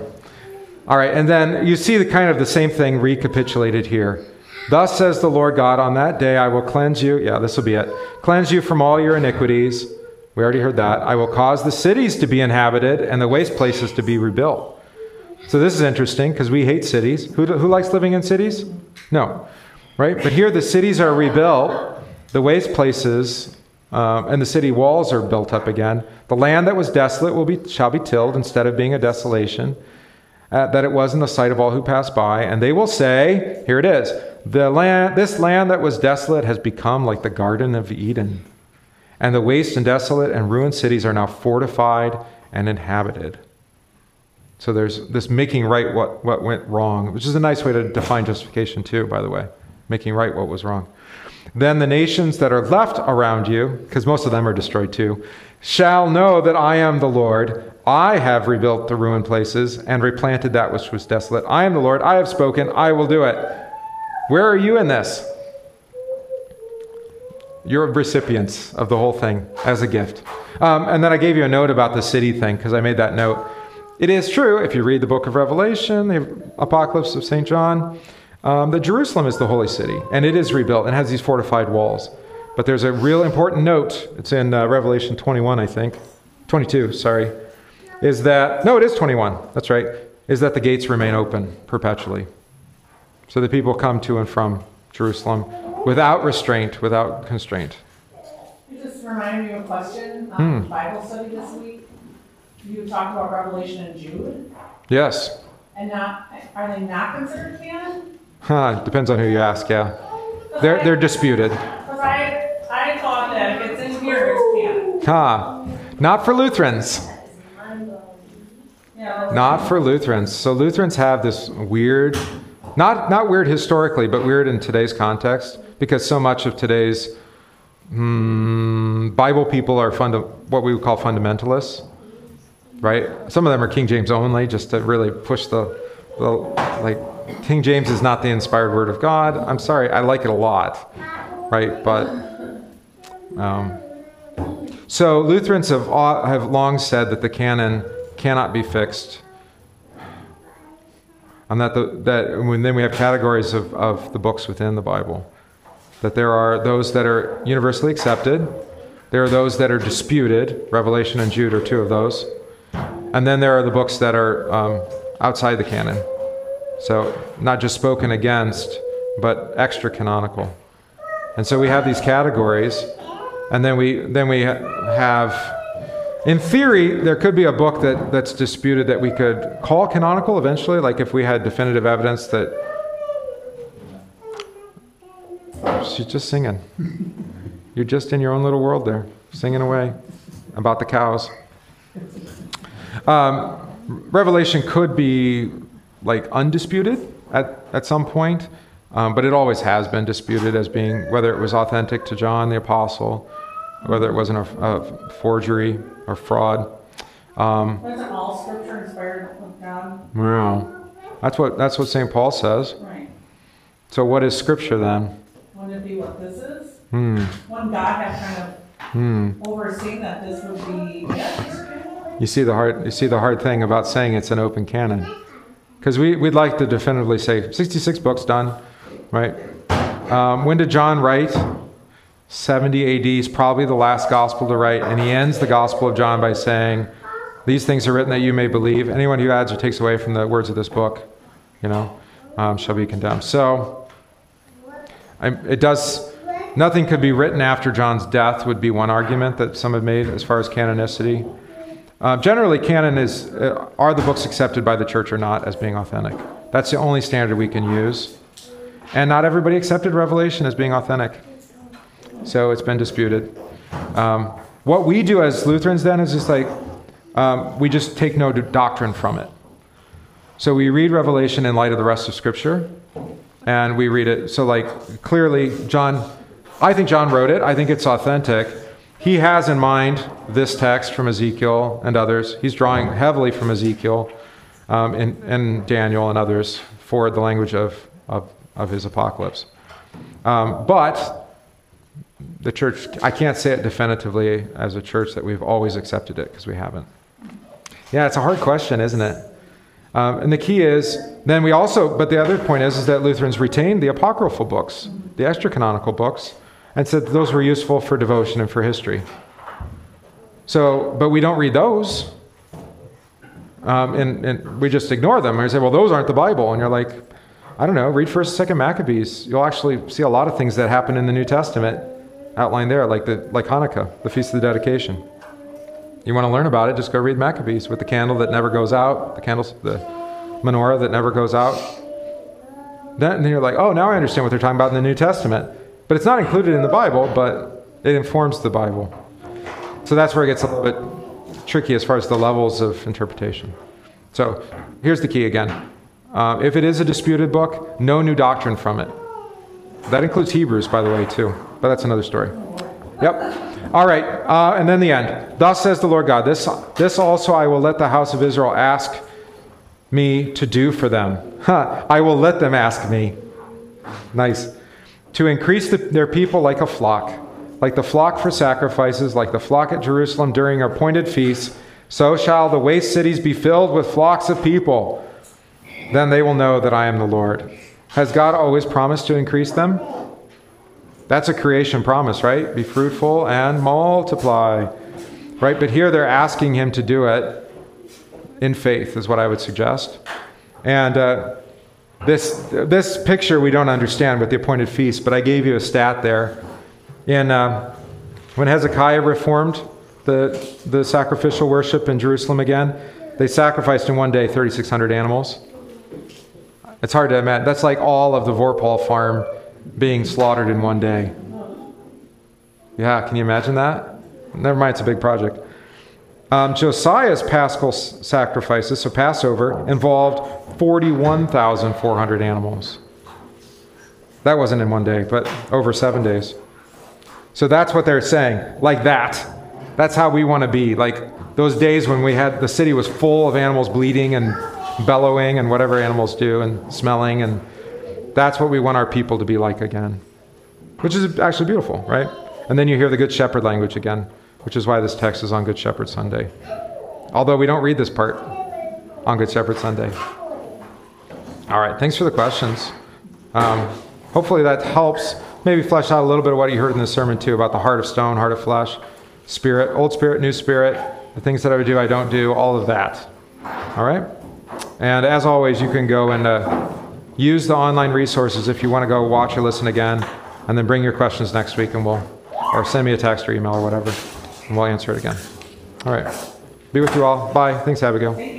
All right, and then you see the kind of the same thing recapitulated here. Thus says the Lord God, on that day I will cleanse you. Yeah, this will be it. Cleanse you from all your iniquities. We already heard that. I will cause the cities to be inhabited and the waste places to be rebuilt. So this is interesting because we hate cities. Who, who likes living in cities? No, right? But here the cities are rebuilt, the waste places um, and the city walls are built up again. The land that was desolate will be shall be tilled instead of being a desolation. Uh, that it was in the sight of all who pass by, and they will say, "Here it is: the land, this land that was desolate has become like the Garden of Eden, and the waste and desolate and ruined cities are now fortified and inhabited." So there's this making right what, what went wrong, which is a nice way to define justification too, by the way, making right what was wrong. Then the nations that are left around you, because most of them are destroyed too, shall know that I am the Lord. I have rebuilt the ruined places and replanted that which was desolate. I am the Lord. I have spoken. I will do it. Where are you in this? You're recipients of the whole thing as a gift. Um, and then I gave you a note about the city thing because I made that note. It is true, if you read the book of Revelation, the Apocalypse of St. John, um, that Jerusalem is the holy city and it is rebuilt and has these fortified walls. But there's a real important note. It's in uh, Revelation 21, I think. 22, sorry. Is that, no, it is 21. That's right. Is that the gates remain open perpetually. So the people come to and from Jerusalem without restraint, without constraint. You just reminded me of a question, um, Bible study this week. You talked about Revelation and Jude, Yes. and not, are they not considered canon? Huh, depends on who you ask, yeah. They're, they're disputed. I, I thought that it's in here, it's. Huh. Not for Lutherans. Not for Lutherans. So Lutherans have this weird, not not weird historically, but weird in today's context, because so much of today's mm, Bible people are funda- what we would call fundamentalists, right? Some of them are King James only, just to really push the, the like King James is not the inspired word of God. I'm sorry, I like it a lot, right? But um, so Lutherans have have long said that the canon cannot be fixed. And that, the, that when then we have categories of, of the books within the Bible. That there are those that are universally accepted, there are those that are disputed. Revelation and Jude are two of those. And then there are the books that are um, outside the canon. So not just spoken against, but extra canonical. And so we have these categories, and then we then we have in theory, there could be a book that, that's disputed that we could call canonical eventually, like if we had definitive evidence that. She's just singing. You're just in your own little world there, singing away about the cows. Um, Revelation could be like undisputed at, at some point, um, but it always has been disputed as being whether it was authentic to John the Apostle, whether it wasn't a, a forgery or fraud. Um, Isn't all scripture inspired of God? well, that's what that's what St. Paul says. Right. So what is Scripture then? Wouldn't it be what this is? Hmm. Wouldn't God have kind of Hmm. overseen that this would be? You see the hard you see the hard thing about saying it's an open canon, because we we'd like to definitively say 66 books done, right? Um, when did John write? 70 AD is probably the last gospel to write, and he ends the Gospel of John by saying, "These things are written that you may believe. Anyone who adds or takes away from the words of this book, you know, um, shall be condemned." So, I, it does. Nothing could be written after John's death would be one argument that some have made as far as canonicity. Uh, generally, canon is uh, are the books accepted by the church or not as being authentic. That's the only standard we can use, and not everybody accepted Revelation as being authentic. So it's been disputed. Um, what we do as Lutherans then is just like um, we just take no doctrine from it. So we read Revelation in light of the rest of Scripture, and we read it. So like clearly, John, I think John wrote it. I think it's authentic. He has in mind this text from Ezekiel and others. He's drawing heavily from Ezekiel um, and, and Daniel and others for the language of, of, of his apocalypse. Um, but the church, I can't say it definitively as a church that we've always accepted it because we haven't. Yeah, it's a hard question, isn't it? Um, and the key is, then we also, but the other point is, is that Lutherans retained the apocryphal books, the extra canonical books, and said those were useful for devotion and for history. So, but we don't read those. Um, and, and we just ignore them. And we say, well, those aren't the Bible. And you're like, I don't know, read 1st, and 2nd Maccabees. You'll actually see a lot of things that happen in the New Testament outlined there, like, the, like Hanukkah, the Feast of the Dedication. You want to learn about it, just go read Maccabees with the candle that never goes out, the candles, the menorah that never goes out. and Then you're like, oh, now I understand what they're talking about in the New Testament. But it's not included in the Bible, but it informs the Bible. So that's where it gets a little bit tricky as far as the levels of interpretation. So here's the key again. Uh, if it is a disputed book, no new doctrine from it. That includes Hebrews, by the way, too. But that's another story. Yep. All right. Uh, and then the end. Thus says the Lord God, this, this also I will let the house of Israel ask me to do for them. Huh. I will let them ask me. Nice. To increase the, their people like a flock, like the flock for sacrifices, like the flock at Jerusalem during appointed feasts, so shall the waste cities be filled with flocks of people. Then they will know that I am the Lord. Has God always promised to increase them? That's a creation promise, right? Be fruitful and multiply. Right? But here they're asking him to do it in faith, is what I would suggest. And uh, this, this picture we don't understand with the appointed feast, but I gave you a stat there. In, uh, when Hezekiah reformed the, the sacrificial worship in Jerusalem again, they sacrificed in one day 3,600 animals. It's hard to imagine. That's like all of the Vorpal farm being slaughtered in one day. Yeah, can you imagine that? Never mind, it's a big project. Um, Josiah's paschal sacrifices, so Passover, involved 41,400 animals. That wasn't in one day, but over seven days. So that's what they're saying, like that. That's how we want to be. Like those days when we had the city was full of animals bleeding and bellowing and whatever animals do and smelling and that's what we want our people to be like again. Which is actually beautiful, right? And then you hear the Good Shepherd language again, which is why this text is on Good Shepherd Sunday. Although we don't read this part on Good Shepherd Sunday. All right, thanks for the questions. Um, hopefully that helps maybe flesh out a little bit of what you heard in the sermon too about the heart of stone, heart of flesh, spirit, old spirit, new spirit, the things that I would do, I don't do, all of that. All right? And as always, you can go and uh, use the online resources if you want to go watch or listen again, and then bring your questions next week, and we'll, or send me a text or email or whatever, and we'll answer it again. All right. Be with you all. Bye. Thanks, Abigail.